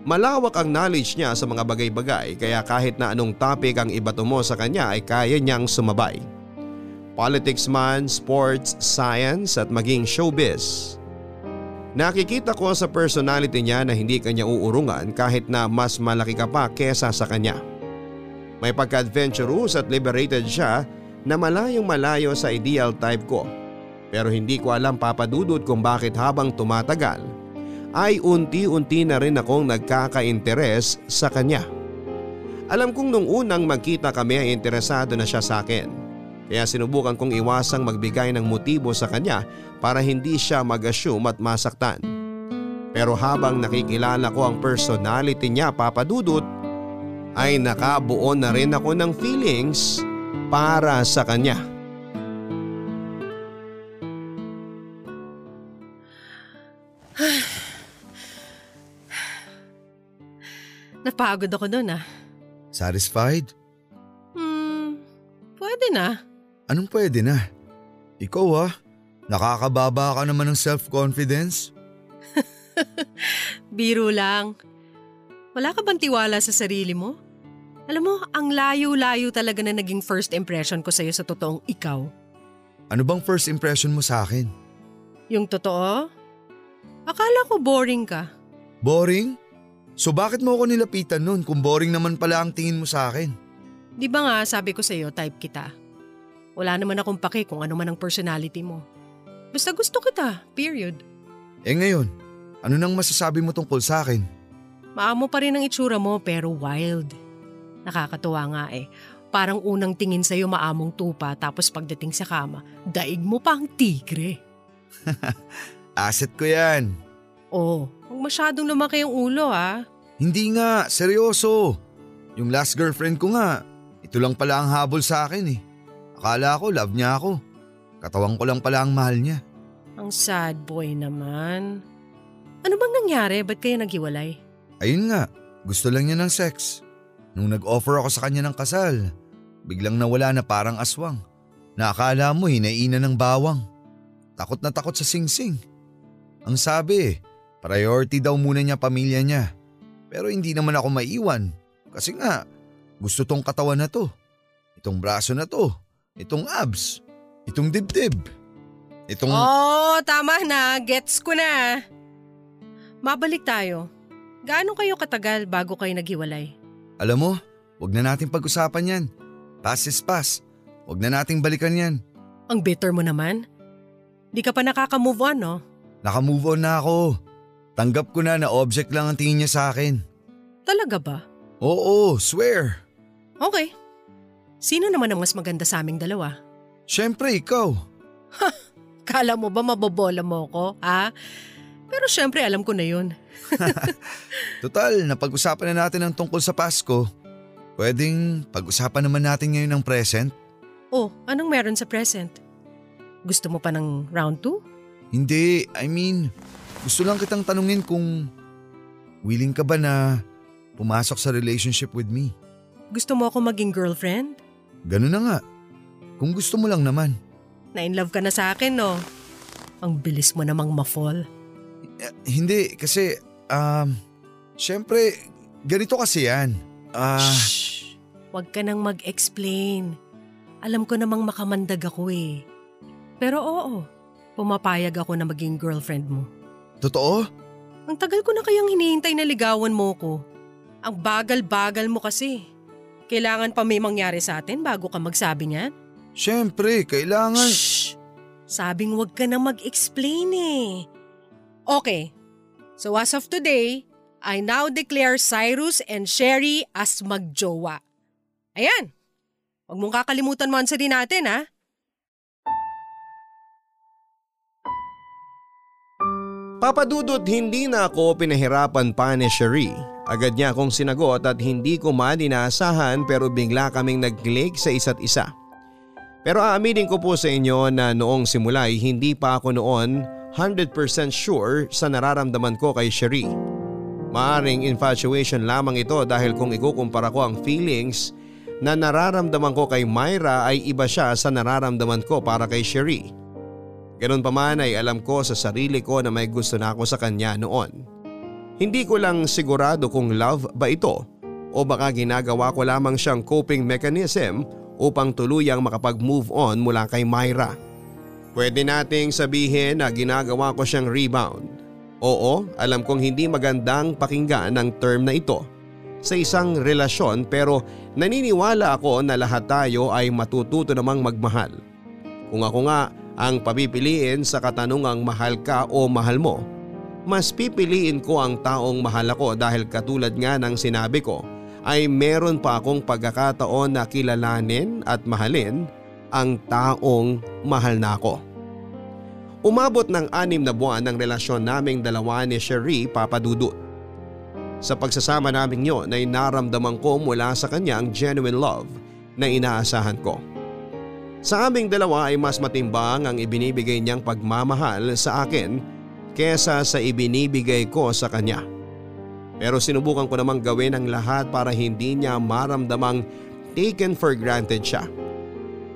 Malawak ang knowledge niya sa mga bagay-bagay kaya kahit na anong topic ang ibato mo sa kanya ay kaya niyang sumabay. Politics man, sports, science at maging showbiz. Nakikita ko sa personality niya na hindi kanya uurungan kahit na mas malaki ka pa kesa sa kanya. May pagka-adventurous at liberated siya na malayong malayo sa ideal type ko. Pero hindi ko alam papadudod kung bakit habang tumatagal ay unti-unti na rin akong nagkaka-interes sa kanya. Alam kong nung unang magkita kami ay interesado na siya sa akin. Kaya sinubukan kong iwasang magbigay ng motibo sa kanya para hindi siya mag-assume at masaktan. Pero habang nakikilala ko ang personality niya papadudot, ay nakabuo na rin ako ng feelings para sa kanya. Napagod ako doon ah. Satisfied? Hmm, pwede na. Anong pwede na? Ikaw ah, nakakababa ka naman ng self-confidence. Biro lang. Wala ka bang tiwala sa sarili mo? Alam mo, ang layo-layo talaga na naging first impression ko sa'yo sa totoong ikaw. Ano bang first impression mo sa akin? Yung totoo? Akala ko boring ka. Boring? So bakit mo ako nilapitan nun kung boring naman pala ang tingin mo sa akin? Di ba nga sabi ko sa'yo type kita? Wala naman akong pake kung ano man ang personality mo. Basta gusto kita, period. Eh ngayon, ano nang masasabi mo tungkol sa akin? Maamo pa rin ang itsura mo pero wild. Nakakatuwa nga eh. Parang unang tingin sa'yo maamong tupa tapos pagdating sa kama, daig mo pa ang tigre. Asset ko yan. Oh, huwag masyadong lumaki ang ulo ah. Hindi nga, seryoso. Yung last girlfriend ko nga, ito lang pala ang habol sa akin eh. Akala ko love niya ako. Katawan ko lang pala ang mahal niya. Ang sad boy naman. Ano bang nangyari? Ba't kayo naghiwalay? Ayun nga, gusto lang niya ng sex. Nung nag-offer ako sa kanya ng kasal, biglang nawala na parang aswang. Nakakala mo hinaina ng bawang. Takot na takot sa singsing. Ang sabi, priority daw muna niya pamilya niya. Pero hindi naman ako maiwan. Kasi nga, gusto tong katawan na to. Itong braso na to. Itong abs. Itong dibdib. Itong… Oh, tama na. Gets ko na. Mabalik tayo. Gaano kayo katagal bago kayo naghiwalay? Alam mo, wag na natin pag-usapan yan. Past is past. Wag na nating balikan yan. Ang bitter mo naman. Di ka pa nakaka-move on, no? Naka-move on na ako. Tanggap ko na na object lang ang tingin niya sa akin. Talaga ba? Oo, swear. Okay. Sino naman ang mas maganda sa aming dalawa? Siyempre, ikaw. Kala mo ba mabobola mo ko, ha? Pero syempre alam ko na yun. Total, napag-usapan na natin ang tungkol sa Pasko. Pwedeng pag-usapan naman natin ngayon ng present? Oh, anong meron sa present? Gusto mo pa ng round 2? Hindi, I mean, gusto lang kitang tanungin kung willing ka ba na pumasok sa relationship with me? Gusto mo ako maging girlfriend? Ganun na nga. Kung gusto mo lang naman. Na in love ka na sa akin, no? Ang bilis mo namang ma-fall. Eh, hindi, kasi, um, syempre, ganito kasi yan. Ah, Shh! Huwag ka nang mag-explain. Alam ko namang makamandag ako eh. Pero oo, pumapayag ako na maging girlfriend mo. totoo? Ang tagal ko na kayang hinihintay na ligawan mo ko. Ang bagal-bagal mo kasi. Kailangan pa may mangyari sa atin bago ka magsabi niyan? Syempre, kailangan… Shh! Sabing huwag ka na mag-explain eh. Okay, so as of today, I now declare Cyrus and Sherry as magjowa. Ayan, huwag mong kakalimutan monster natin ha. Papadudot hindi na ako pinahirapan pa ni Cherie. Agad niya akong sinagot at hindi ko man inaasahan pero bigla kaming nag-click sa isa't isa. Pero aaminin ko po sa inyo na noong simula ay hindi pa ako noon 100% sure sa nararamdaman ko kay Cherie. Maaring infatuation lamang ito dahil kung ikukumpara ko ang feelings na nararamdaman ko kay Myra ay iba siya sa nararamdaman ko para kay Cherie. Ganun pa man ay alam ko sa sarili ko na may gusto na ako sa kanya noon. Hindi ko lang sigurado kung love ba ito o baka ginagawa ko lamang siyang coping mechanism upang tuluyang makapag-move on mula kay Myra. Pwede nating sabihin na ginagawa ko siyang rebound. Oo, alam kong hindi magandang pakinggan ang term na ito sa isang relasyon pero naniniwala ako na lahat tayo ay matututo namang magmahal. Kung ako nga ang papipiliin sa katanungang mahal ka o mahal mo, mas pipiliin ko ang taong mahal ako dahil katulad nga ng sinabi ko ay meron pa akong pagkakataon na kilalanin at mahalin ang taong mahal na ako. Umabot ng anim na buwan ang relasyon naming dalawa ni Cherie Papadudut. Sa pagsasama naming yon ay naramdaman ko mula sa kanya ang genuine love na inaasahan ko. Sa aming dalawa ay mas matimbang ang ibinibigay niyang pagmamahal sa akin kesa sa ibinibigay ko sa kanya. Pero sinubukan ko namang gawin ang lahat para hindi niya maramdamang taken for granted siya.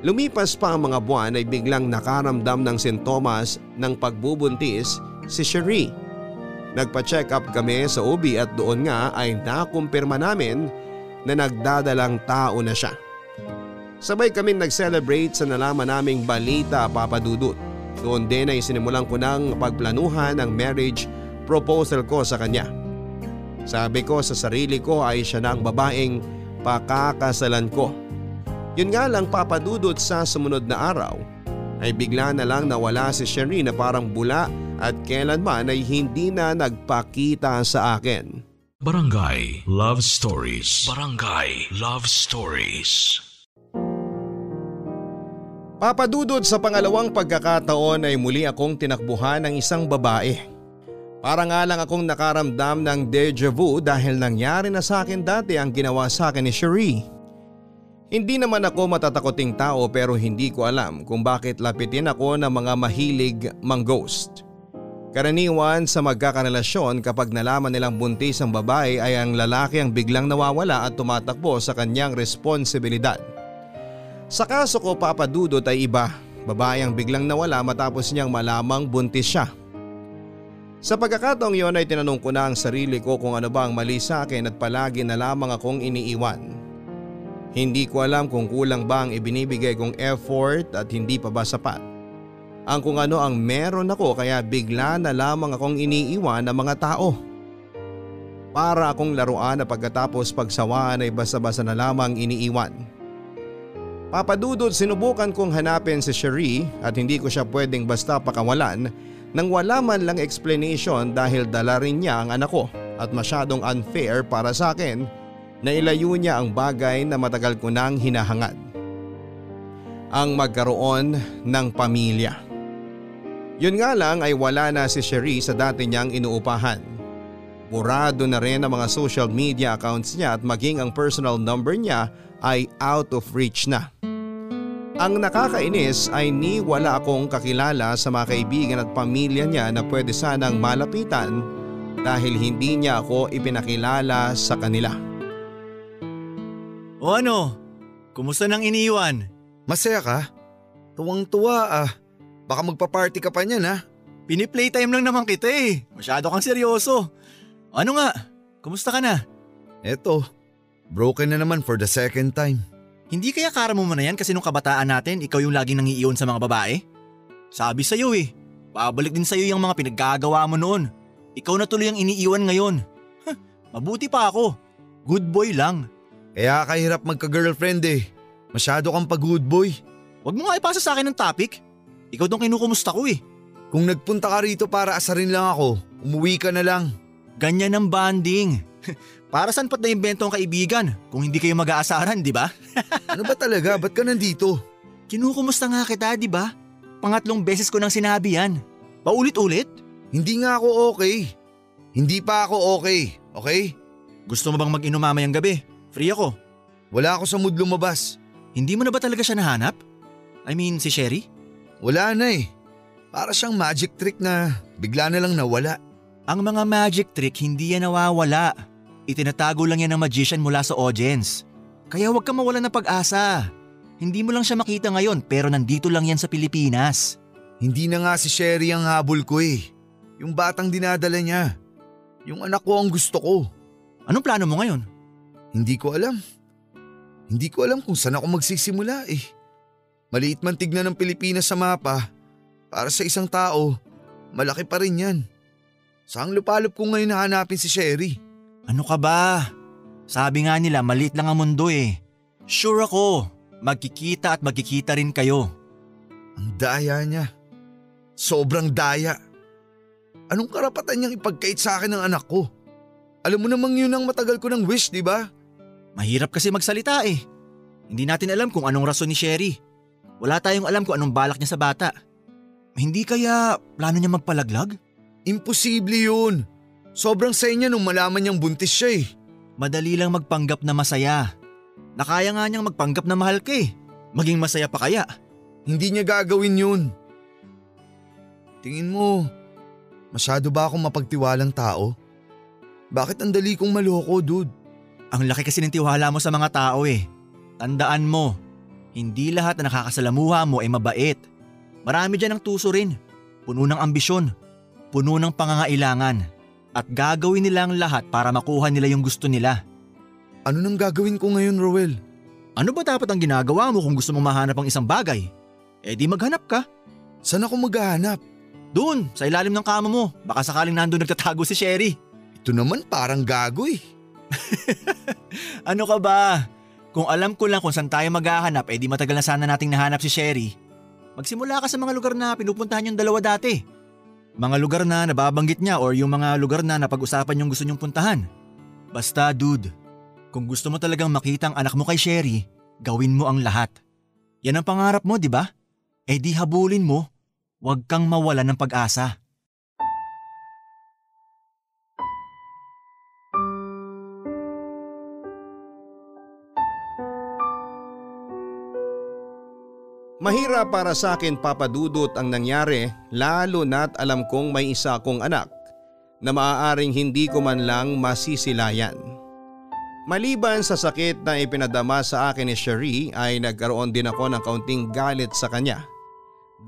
Lumipas pa ang mga buwan ay biglang nakaramdam ng sintomas ng pagbubuntis si Cherie. Nagpa-check up kami sa OB at doon nga ay nakumpirma namin na nagdadalang tao na siya. Sabay kami nag-celebrate sa nalaman naming balita papadudot. Doon din ay sinimulan ko ng pagplanuhan ang marriage proposal ko sa kanya. Sabi ko sa sarili ko ay siya na ang babaeng pakakasalan ko. Yun nga lang papadudot sa sumunod na araw ay bigla na lang nawala si Sherry na parang bula at kailanman ay hindi na nagpakita sa akin. Barangay Love Stories. Barangay Love Stories. Papadudod sa pangalawang pagkakataon ay muli akong tinakbuhan ng isang babae. Para nga lang akong nakaramdam ng deja vu dahil nangyari na sa akin dati ang ginawa sa akin ni Cherie. Hindi naman ako matatakoting tao pero hindi ko alam kung bakit lapitin ako ng mga mahilig mang ghost. Karaniwan sa magkakarelasyon kapag nalaman nilang buntis ang babae ay ang lalaki ang biglang nawawala at tumatakbo sa kanyang responsibilidad. Sa kaso ko papadudot ay iba, babae ang biglang nawala matapos niyang malamang buntis siya. Sa pagkakataong yon ay tinanong ko na ang sarili ko kung ano ba ang mali sa akin at palagi na lamang akong iniiwan. Hindi ko alam kung kulang ba ang ibinibigay kong effort at hindi pa ba sapat. Ang kung ano ang meron ako kaya bigla na lamang akong iniiwan ng mga tao. Para akong laruan na pagkatapos pagsawaan ay basa-basa na lamang iniiwan. Papadudod sinubukan kong hanapin si Cherie at hindi ko siya pwedeng basta pakawalan nang wala man lang explanation dahil dala rin niya ang anak ko at masyadong unfair para sa akin na ilayo niya ang bagay na matagal ko nang hinahangad. Ang magkaroon ng pamilya. Yun nga lang ay wala na si Cherie sa dati niyang inuupahan. Burado na rin ang mga social media accounts niya at maging ang personal number niya ay out of reach na. Ang nakakainis ay ni wala akong kakilala sa mga kaibigan at pamilya niya na pwede sanang malapitan dahil hindi niya ako ipinakilala sa kanila. O ano? Kumusta nang iniwan? Masaya ka? Tuwang-tuwa ah. Baka magpa-party ka pa niyan ha? Pini-playtime lang naman kita eh. Masyado kang seryoso. Ano nga? Kumusta ka na? Eto, broken na naman for the second time. Hindi kaya kara mo na yan kasi nung kabataan natin, ikaw yung laging nangiiyon sa mga babae? Sabi sa'yo eh, babalik din sa'yo yung mga pinaggagawa mo noon. Ikaw na tuloy ang iniiwan ngayon. Huh, mabuti pa ako. Good boy lang. Kaya kahirap magka-girlfriend eh. Masyado kang pag-good boy. Huwag mo nga ipasa sa akin ng topic. Ikaw tong kinukumusta ko eh. Kung nagpunta ka rito para asarin lang ako, umuwi ka na lang. Ganyan ang banding. Para saan pat na-invento ang kaibigan kung hindi kayo mag-aasaran, di ba? ano ba talaga? Ba't ka nandito? Kinukumusta nga kita, di ba? Pangatlong beses ko nang sinabi yan. Paulit-ulit? Hindi nga ako okay. Hindi pa ako okay, okay? Gusto mo bang mag-inom mamayang gabi? Free ako. Wala ako sa mood lumabas. Hindi mo na ba talaga siya nahanap? I mean, si Sherry? Wala na eh. Para siyang magic trick na bigla na lang nawala. Ang mga magic trick hindi yan nawawala. Itinatago lang yan ng magician mula sa audience. Kaya huwag ka mawala ng pag-asa. Hindi mo lang siya makita ngayon pero nandito lang yan sa Pilipinas. Hindi na nga si Sherry ang habol ko eh. Yung batang dinadala niya. Yung anak ko ang gusto ko. Anong plano mo ngayon? Hindi ko alam. Hindi ko alam kung saan ako magsisimula eh. Maliit man tignan ng Pilipinas sa mapa, para sa isang tao, malaki pa rin yan. Saan lupalop ko ngayon hahanapin si Sherry? Ano ka ba? Sabi nga nila maliit lang ang mundo eh. Sure ako, magkikita at magkikita rin kayo. Ang daya niya. Sobrang daya. Anong karapatan niyang ipagkait sa akin ng anak ko? Alam mo namang yun ang matagal ko ng wish, di ba? Mahirap kasi magsalita eh. Hindi natin alam kung anong rason ni Sherry. Wala tayong alam kung anong balak niya sa bata. Hindi kaya plano niya magpalaglag? Imposible yun. Sobrang saya niya nung malaman niyang buntis siya eh. Madali lang magpanggap na masaya. Nakaya nga niyang magpanggap na mahal ka eh. Maging masaya pa kaya. Hindi niya gagawin yun. Tingin mo, masyado ba akong mapagtiwalang tao? Bakit ang dali kong maloko, dude? Ang laki kasi ng tiwala mo sa mga tao eh. Tandaan mo, hindi lahat na nakakasalamuha mo ay mabait. Marami dyan ang tuso rin. Puno ng ambisyon. Puno ng pangangailangan. At gagawin nila ang lahat para makuha nila yung gusto nila. Ano nang gagawin ko ngayon, Roel? Ano ba dapat ang ginagawa mo kung gusto mong mahanap ang isang bagay? Eh di maghanap ka. Saan ako maghahanap? Doon, sa ilalim ng kama mo. Baka sakaling nandun nagtatago si Sherry. Ito naman parang gago eh. Ano ka ba? Kung alam ko lang kung saan tayo maghahanap, eh di matagal na sana nating nahanap si Sherry. Magsimula ka sa mga lugar na pinupuntahan yung dalawa dati. Mga lugar na nababanggit niya or yung mga lugar na napag-usapan yung gusto niyong puntahan. Basta dude, kung gusto mo talagang makita ang anak mo kay Sherry, gawin mo ang lahat. Yan ang pangarap mo, di ba? Eh di habulin mo. Huwag kang mawala ng pag-asa. Mahirap para sa akin papadudot ang nangyari lalo na't alam kong may isa akong anak na maaaring hindi ko man lang masisilayan. Maliban sa sakit na ipinadama sa akin ni Cherie ay nagkaroon din ako ng kaunting galit sa kanya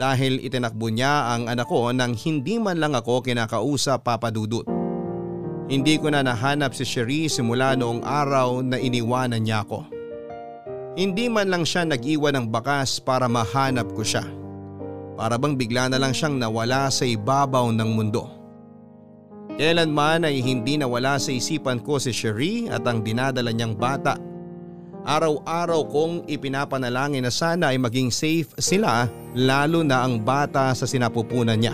dahil itinakbo niya ang anak ko nang hindi man lang ako kinakausap papadudot. Hindi ko na nahanap si Cherie simula noong araw na iniwanan niya ako. Hindi man lang siya nag-iwan ng bakas para mahanap ko siya. Para bang bigla na lang siyang nawala sa ibabaw ng mundo. Kailanman ay hindi nawala sa isipan ko si Cherie at ang dinadala niyang bata. Araw-araw kong ipinapanalangin na sana ay maging safe sila lalo na ang bata sa sinapupunan niya.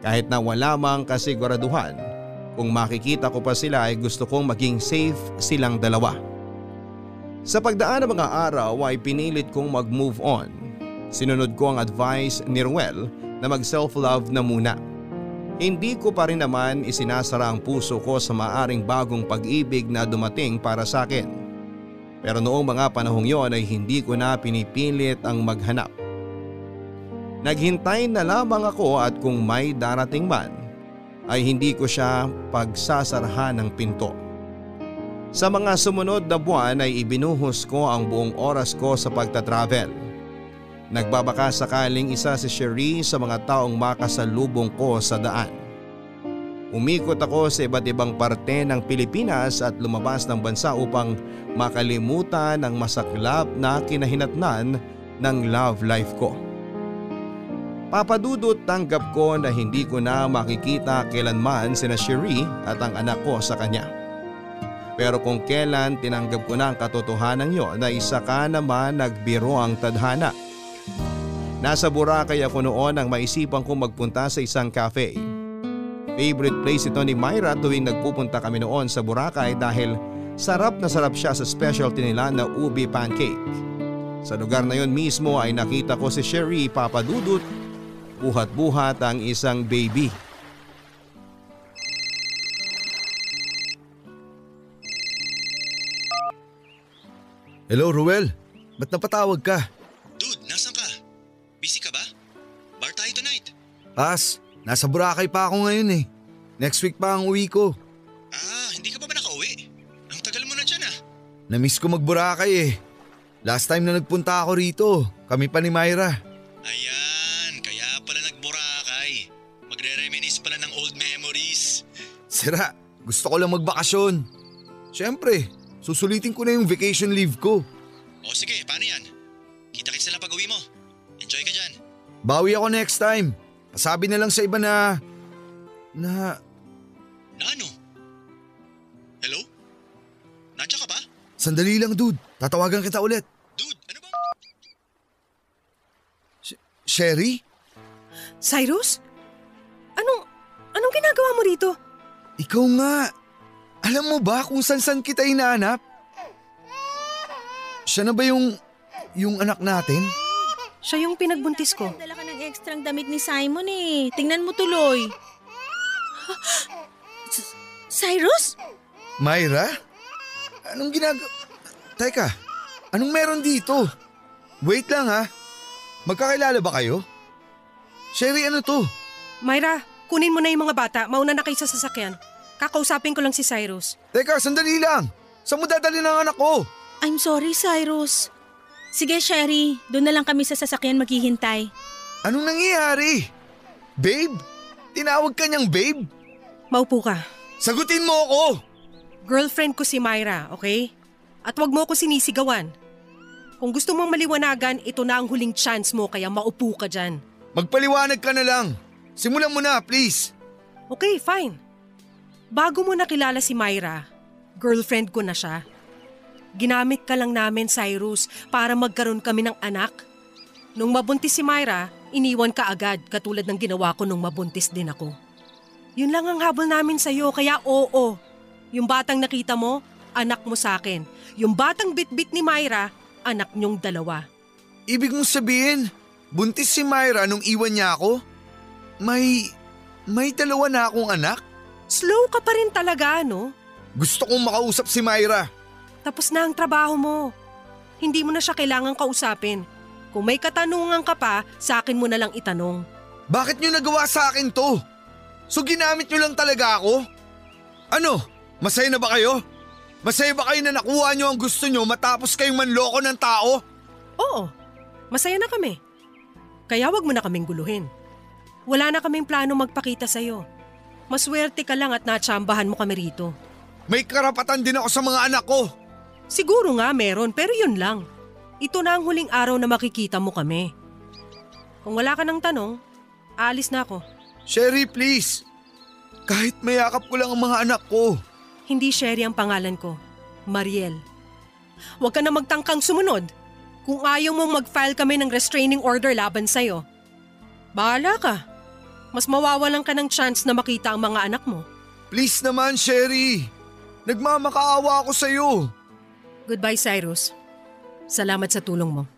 Kahit na wala mang kasiguraduhan, kung makikita ko pa sila ay gusto kong maging safe silang dalawa. Sa pagdaan ng mga araw ay pinilit kong mag-move on. Sinunod ko ang advice ni Ruel na mag-self-love na muna. Hindi ko pa rin naman isinasara ang puso ko sa maaring bagong pag-ibig na dumating para sa akin. Pero noong mga panahong yon ay hindi ko na pinipilit ang maghanap. Naghintay na lamang ako at kung may darating man ay hindi ko siya pagsasarhan ng pinto. Sa mga sumunod na buwan ay ibinuhos ko ang buong oras ko sa pagta-travel. Nagbabaka sakaling isa si Cherie sa mga taong makasalubong ko sa daan. Umikot ako sa iba't ibang parte ng Pilipinas at lumabas ng bansa upang makalimutan ang masaklap na kinahinatnan ng love life ko. Papadudot tanggap ko na hindi ko na makikita kailanman sina Cherie at ang anak ko sa kanya. Pero kung kailan tinanggap ko na ang katotohanan yon na isa ka naman nagbiro ang tadhana. Nasa Boracay ako noon nang maisipan kong magpunta sa isang cafe. Favorite place ito ni Myra tuwing nagpupunta kami noon sa Boracay dahil sarap na sarap siya sa specialty nila na ubi pancake. Sa lugar na yon mismo ay nakita ko si Sherry papadudot, buhat-buhat ang isang baby. Hello, Ruel. Ba't napatawag ka? Dude, nasan ka? Busy ka ba? Bar tayo tonight. Pas, nasa Boracay pa ako ngayon eh. Next week pa ang uwi ko. Ah, hindi ka pa ba nakauwi? Ang tagal mo na dyan ah. Namiss ko mag-Boracay eh. Last time na nagpunta ako rito, kami pa ni Myra. Ayan, kaya pala nagburakay. Magre-reminisce pala ng old memories. Sira, gusto ko lang magbakasyon. Siyempre, susulitin ko na yung vacation leave ko. O sige, paano yan? Kita-kits na lang pag uwi mo. Enjoy ka dyan. Bawi ako next time. Pasabi na lang sa iba na... Na... Na ano? Hello? Nandiyan ka ba? Sandali lang dude. Tatawagan kita ulit. Dude, ano ba? Sherry? Cyrus? Anong, anong ginagawa mo rito? Ikaw nga. Alam mo ba kung saan-saan kita hinahanap? Siya na ba yung... yung anak natin? Siya yung pinagbuntis ko. Dala ka ng ekstrang damit ni Simon eh. Tingnan mo tuloy. Cyrus? Myra? Anong ginagawa? Teka, anong meron dito? Wait lang ha. Magkakilala ba kayo? Sherry, ano to? Myra, kunin mo na yung mga bata. Mauna na kayo sa sasakyan. Kakausapin ko lang si Cyrus. Teka, sandali lang. Saan mo dadali ng anak ko? I'm sorry, Cyrus. Sige, Sherry. Doon na lang kami sa sasakyan maghihintay. Anong nangyayari? Babe? Tinawag ka niyang babe? Maupo ka. Sagutin mo ako! Girlfriend ko si Myra, okay? At wag mo ko sinisigawan. Kung gusto mong maliwanagan, ito na ang huling chance mo kaya maupo ka dyan. Magpaliwanag ka na lang. Simulan mo na, please. Okay, fine. Bago mo nakilala si Myra, girlfriend ko na siya. Ginamit ka lang namin, Cyrus, para magkaroon kami ng anak. Nung mabuntis si Myra, iniwan ka agad katulad ng ginawa ko nung mabuntis din ako. Yun lang ang habol namin sa'yo, kaya oo. Yung batang nakita mo, anak mo sa akin. Yung batang bitbit ni Myra, anak niyong dalawa. Ibig mong sabihin, buntis si Myra nung iwan niya ako? May... may dalawa na akong anak? Slow ka pa rin talaga, no? Gusto kong makausap si Myra. Tapos na ang trabaho mo. Hindi mo na siya kailangang kausapin. Kung may katanungan ka pa, sa akin mo na lang itanong. Bakit niyo nagawa sa akin to? So ginamit niyo lang talaga ako? Ano? Masaya na ba kayo? Masaya ba kayo na nakuha niyo ang gusto niyo matapos kayong manloko ng tao? Oo, masaya na kami. Kaya wag mo na kaming guluhin. Wala na kaming plano magpakita sa'yo. Maswerte ka lang at natsambahan mo kami rito. May karapatan din ako sa mga anak ko. Siguro nga meron pero yun lang. Ito na ang huling araw na makikita mo kami. Kung wala ka ng tanong, aalis na ako. Sherry, please. Kahit mayakap ko lang ang mga anak ko. Hindi Sherry ang pangalan ko. Mariel. Huwag ka na magtangkang sumunod. Kung ayaw mong mag-file kami ng restraining order laban sa'yo. Bahala ka. Mas mawawalan ka ng chance na makita ang mga anak mo. Please naman, Sherry. Nagmamakaawa ako sa'yo. Goodbye, Cyrus. Salamat sa tulong mo.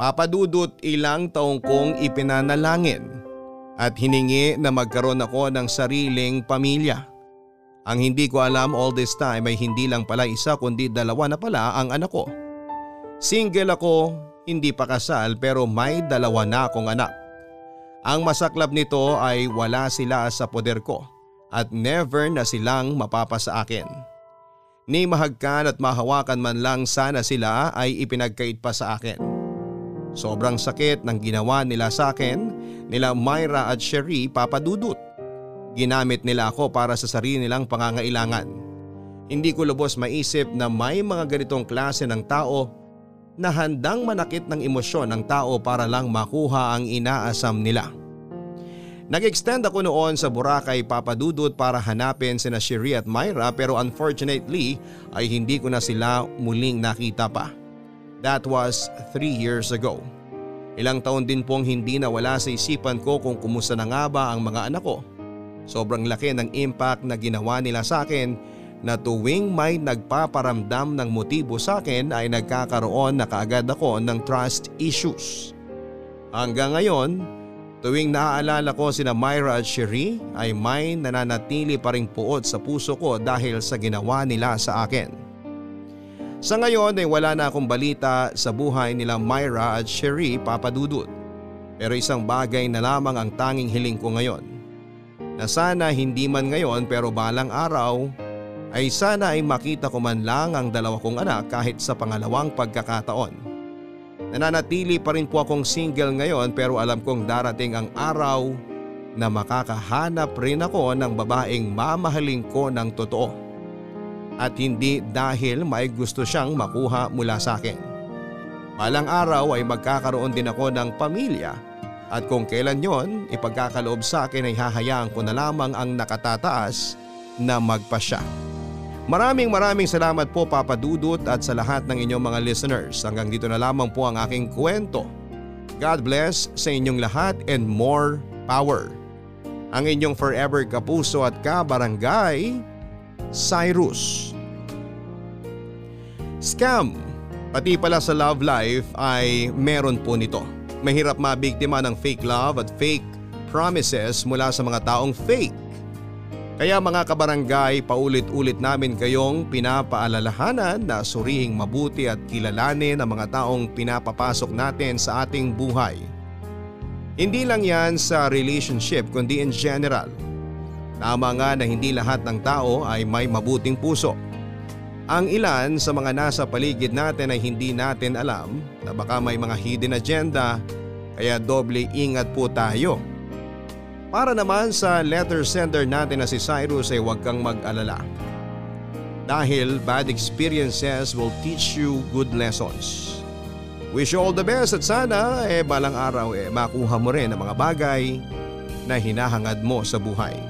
Papadudot ilang taong kong ipinanalangin at hiningi na magkaroon ako ng sariling pamilya. Ang hindi ko alam all this time ay hindi lang pala isa kundi dalawa na pala ang anak ko. Single ako, hindi pa kasal pero may dalawa na akong anak. Ang masaklap nito ay wala sila sa poder ko at never na silang mapapasa akin. Ni mahagkan at mahawakan man lang sana sila ay ipinagkait pa sa akin. Sobrang sakit ng ginawa nila sa akin, nila Myra at Sherry papadudot. Ginamit nila ako para sa sarili nilang pangangailangan. Hindi ko lubos maisip na may mga ganitong klase ng tao na handang manakit ng emosyon ng tao para lang makuha ang inaasam nila. Nag-extend ako noon sa Boracay papadudot para hanapin sina Sherry at Myra pero unfortunately ay hindi ko na sila muling nakita pa. That was 3 years ago. Ilang taon din pong hindi nawala sa isipan ko kung kumusta na nga ba ang mga anak ko. Sobrang laki ng impact na ginawa nila sa akin na tuwing may nagpaparamdam ng motibo sa akin ay nagkakaroon na kaagad ako ng trust issues. Hanggang ngayon, tuwing naaalala ko sina Myra at Cherie ay may nananatili pa ring puot sa puso ko dahil sa ginawa nila sa akin. Sa ngayon ay wala na akong balita sa buhay nila Myra at Cherie papadudot. Pero isang bagay na lamang ang tanging hiling ko ngayon. Na sana hindi man ngayon pero balang araw ay sana ay makita ko man lang ang dalawa kong anak kahit sa pangalawang pagkakataon. Nananatili pa rin po akong single ngayon pero alam kong darating ang araw na makakahanap rin ako ng babaeng mamahalin ko ng totoo. At hindi dahil may gusto siyang makuha mula sa akin. Palang araw ay magkakaroon din ako ng pamilya at kung kailan yon ipagkakaloob sa akin ay hahayaan ko na lamang ang nakatataas na magpasya. Maraming maraming salamat po Papa Dudut at sa lahat ng inyong mga listeners. Hanggang dito na lamang po ang aking kwento. God bless sa inyong lahat and more power. Ang inyong forever kapuso at kabarangay, Cyrus. Scam, pati pala sa love life ay meron po nito. Mahirap mabiktima ng fake love at fake promises mula sa mga taong fake. Kaya mga kabarangay, paulit-ulit namin kayong pinapaalalahanan na surihing mabuti at kilalanin ang mga taong pinapapasok natin sa ating buhay. Hindi lang yan sa relationship kundi in general. Tama nga na hindi lahat ng tao ay may mabuting puso. Ang ilan sa mga nasa paligid natin ay hindi natin alam na baka may mga hidden agenda kaya doble ingat po tayo. Para naman sa letter sender natin na si Cyrus ay huwag kang mag-alala. Dahil bad experiences will teach you good lessons. Wish you all the best at sana eh balang araw eh makuha mo rin ang mga bagay na hinahangad mo sa buhay.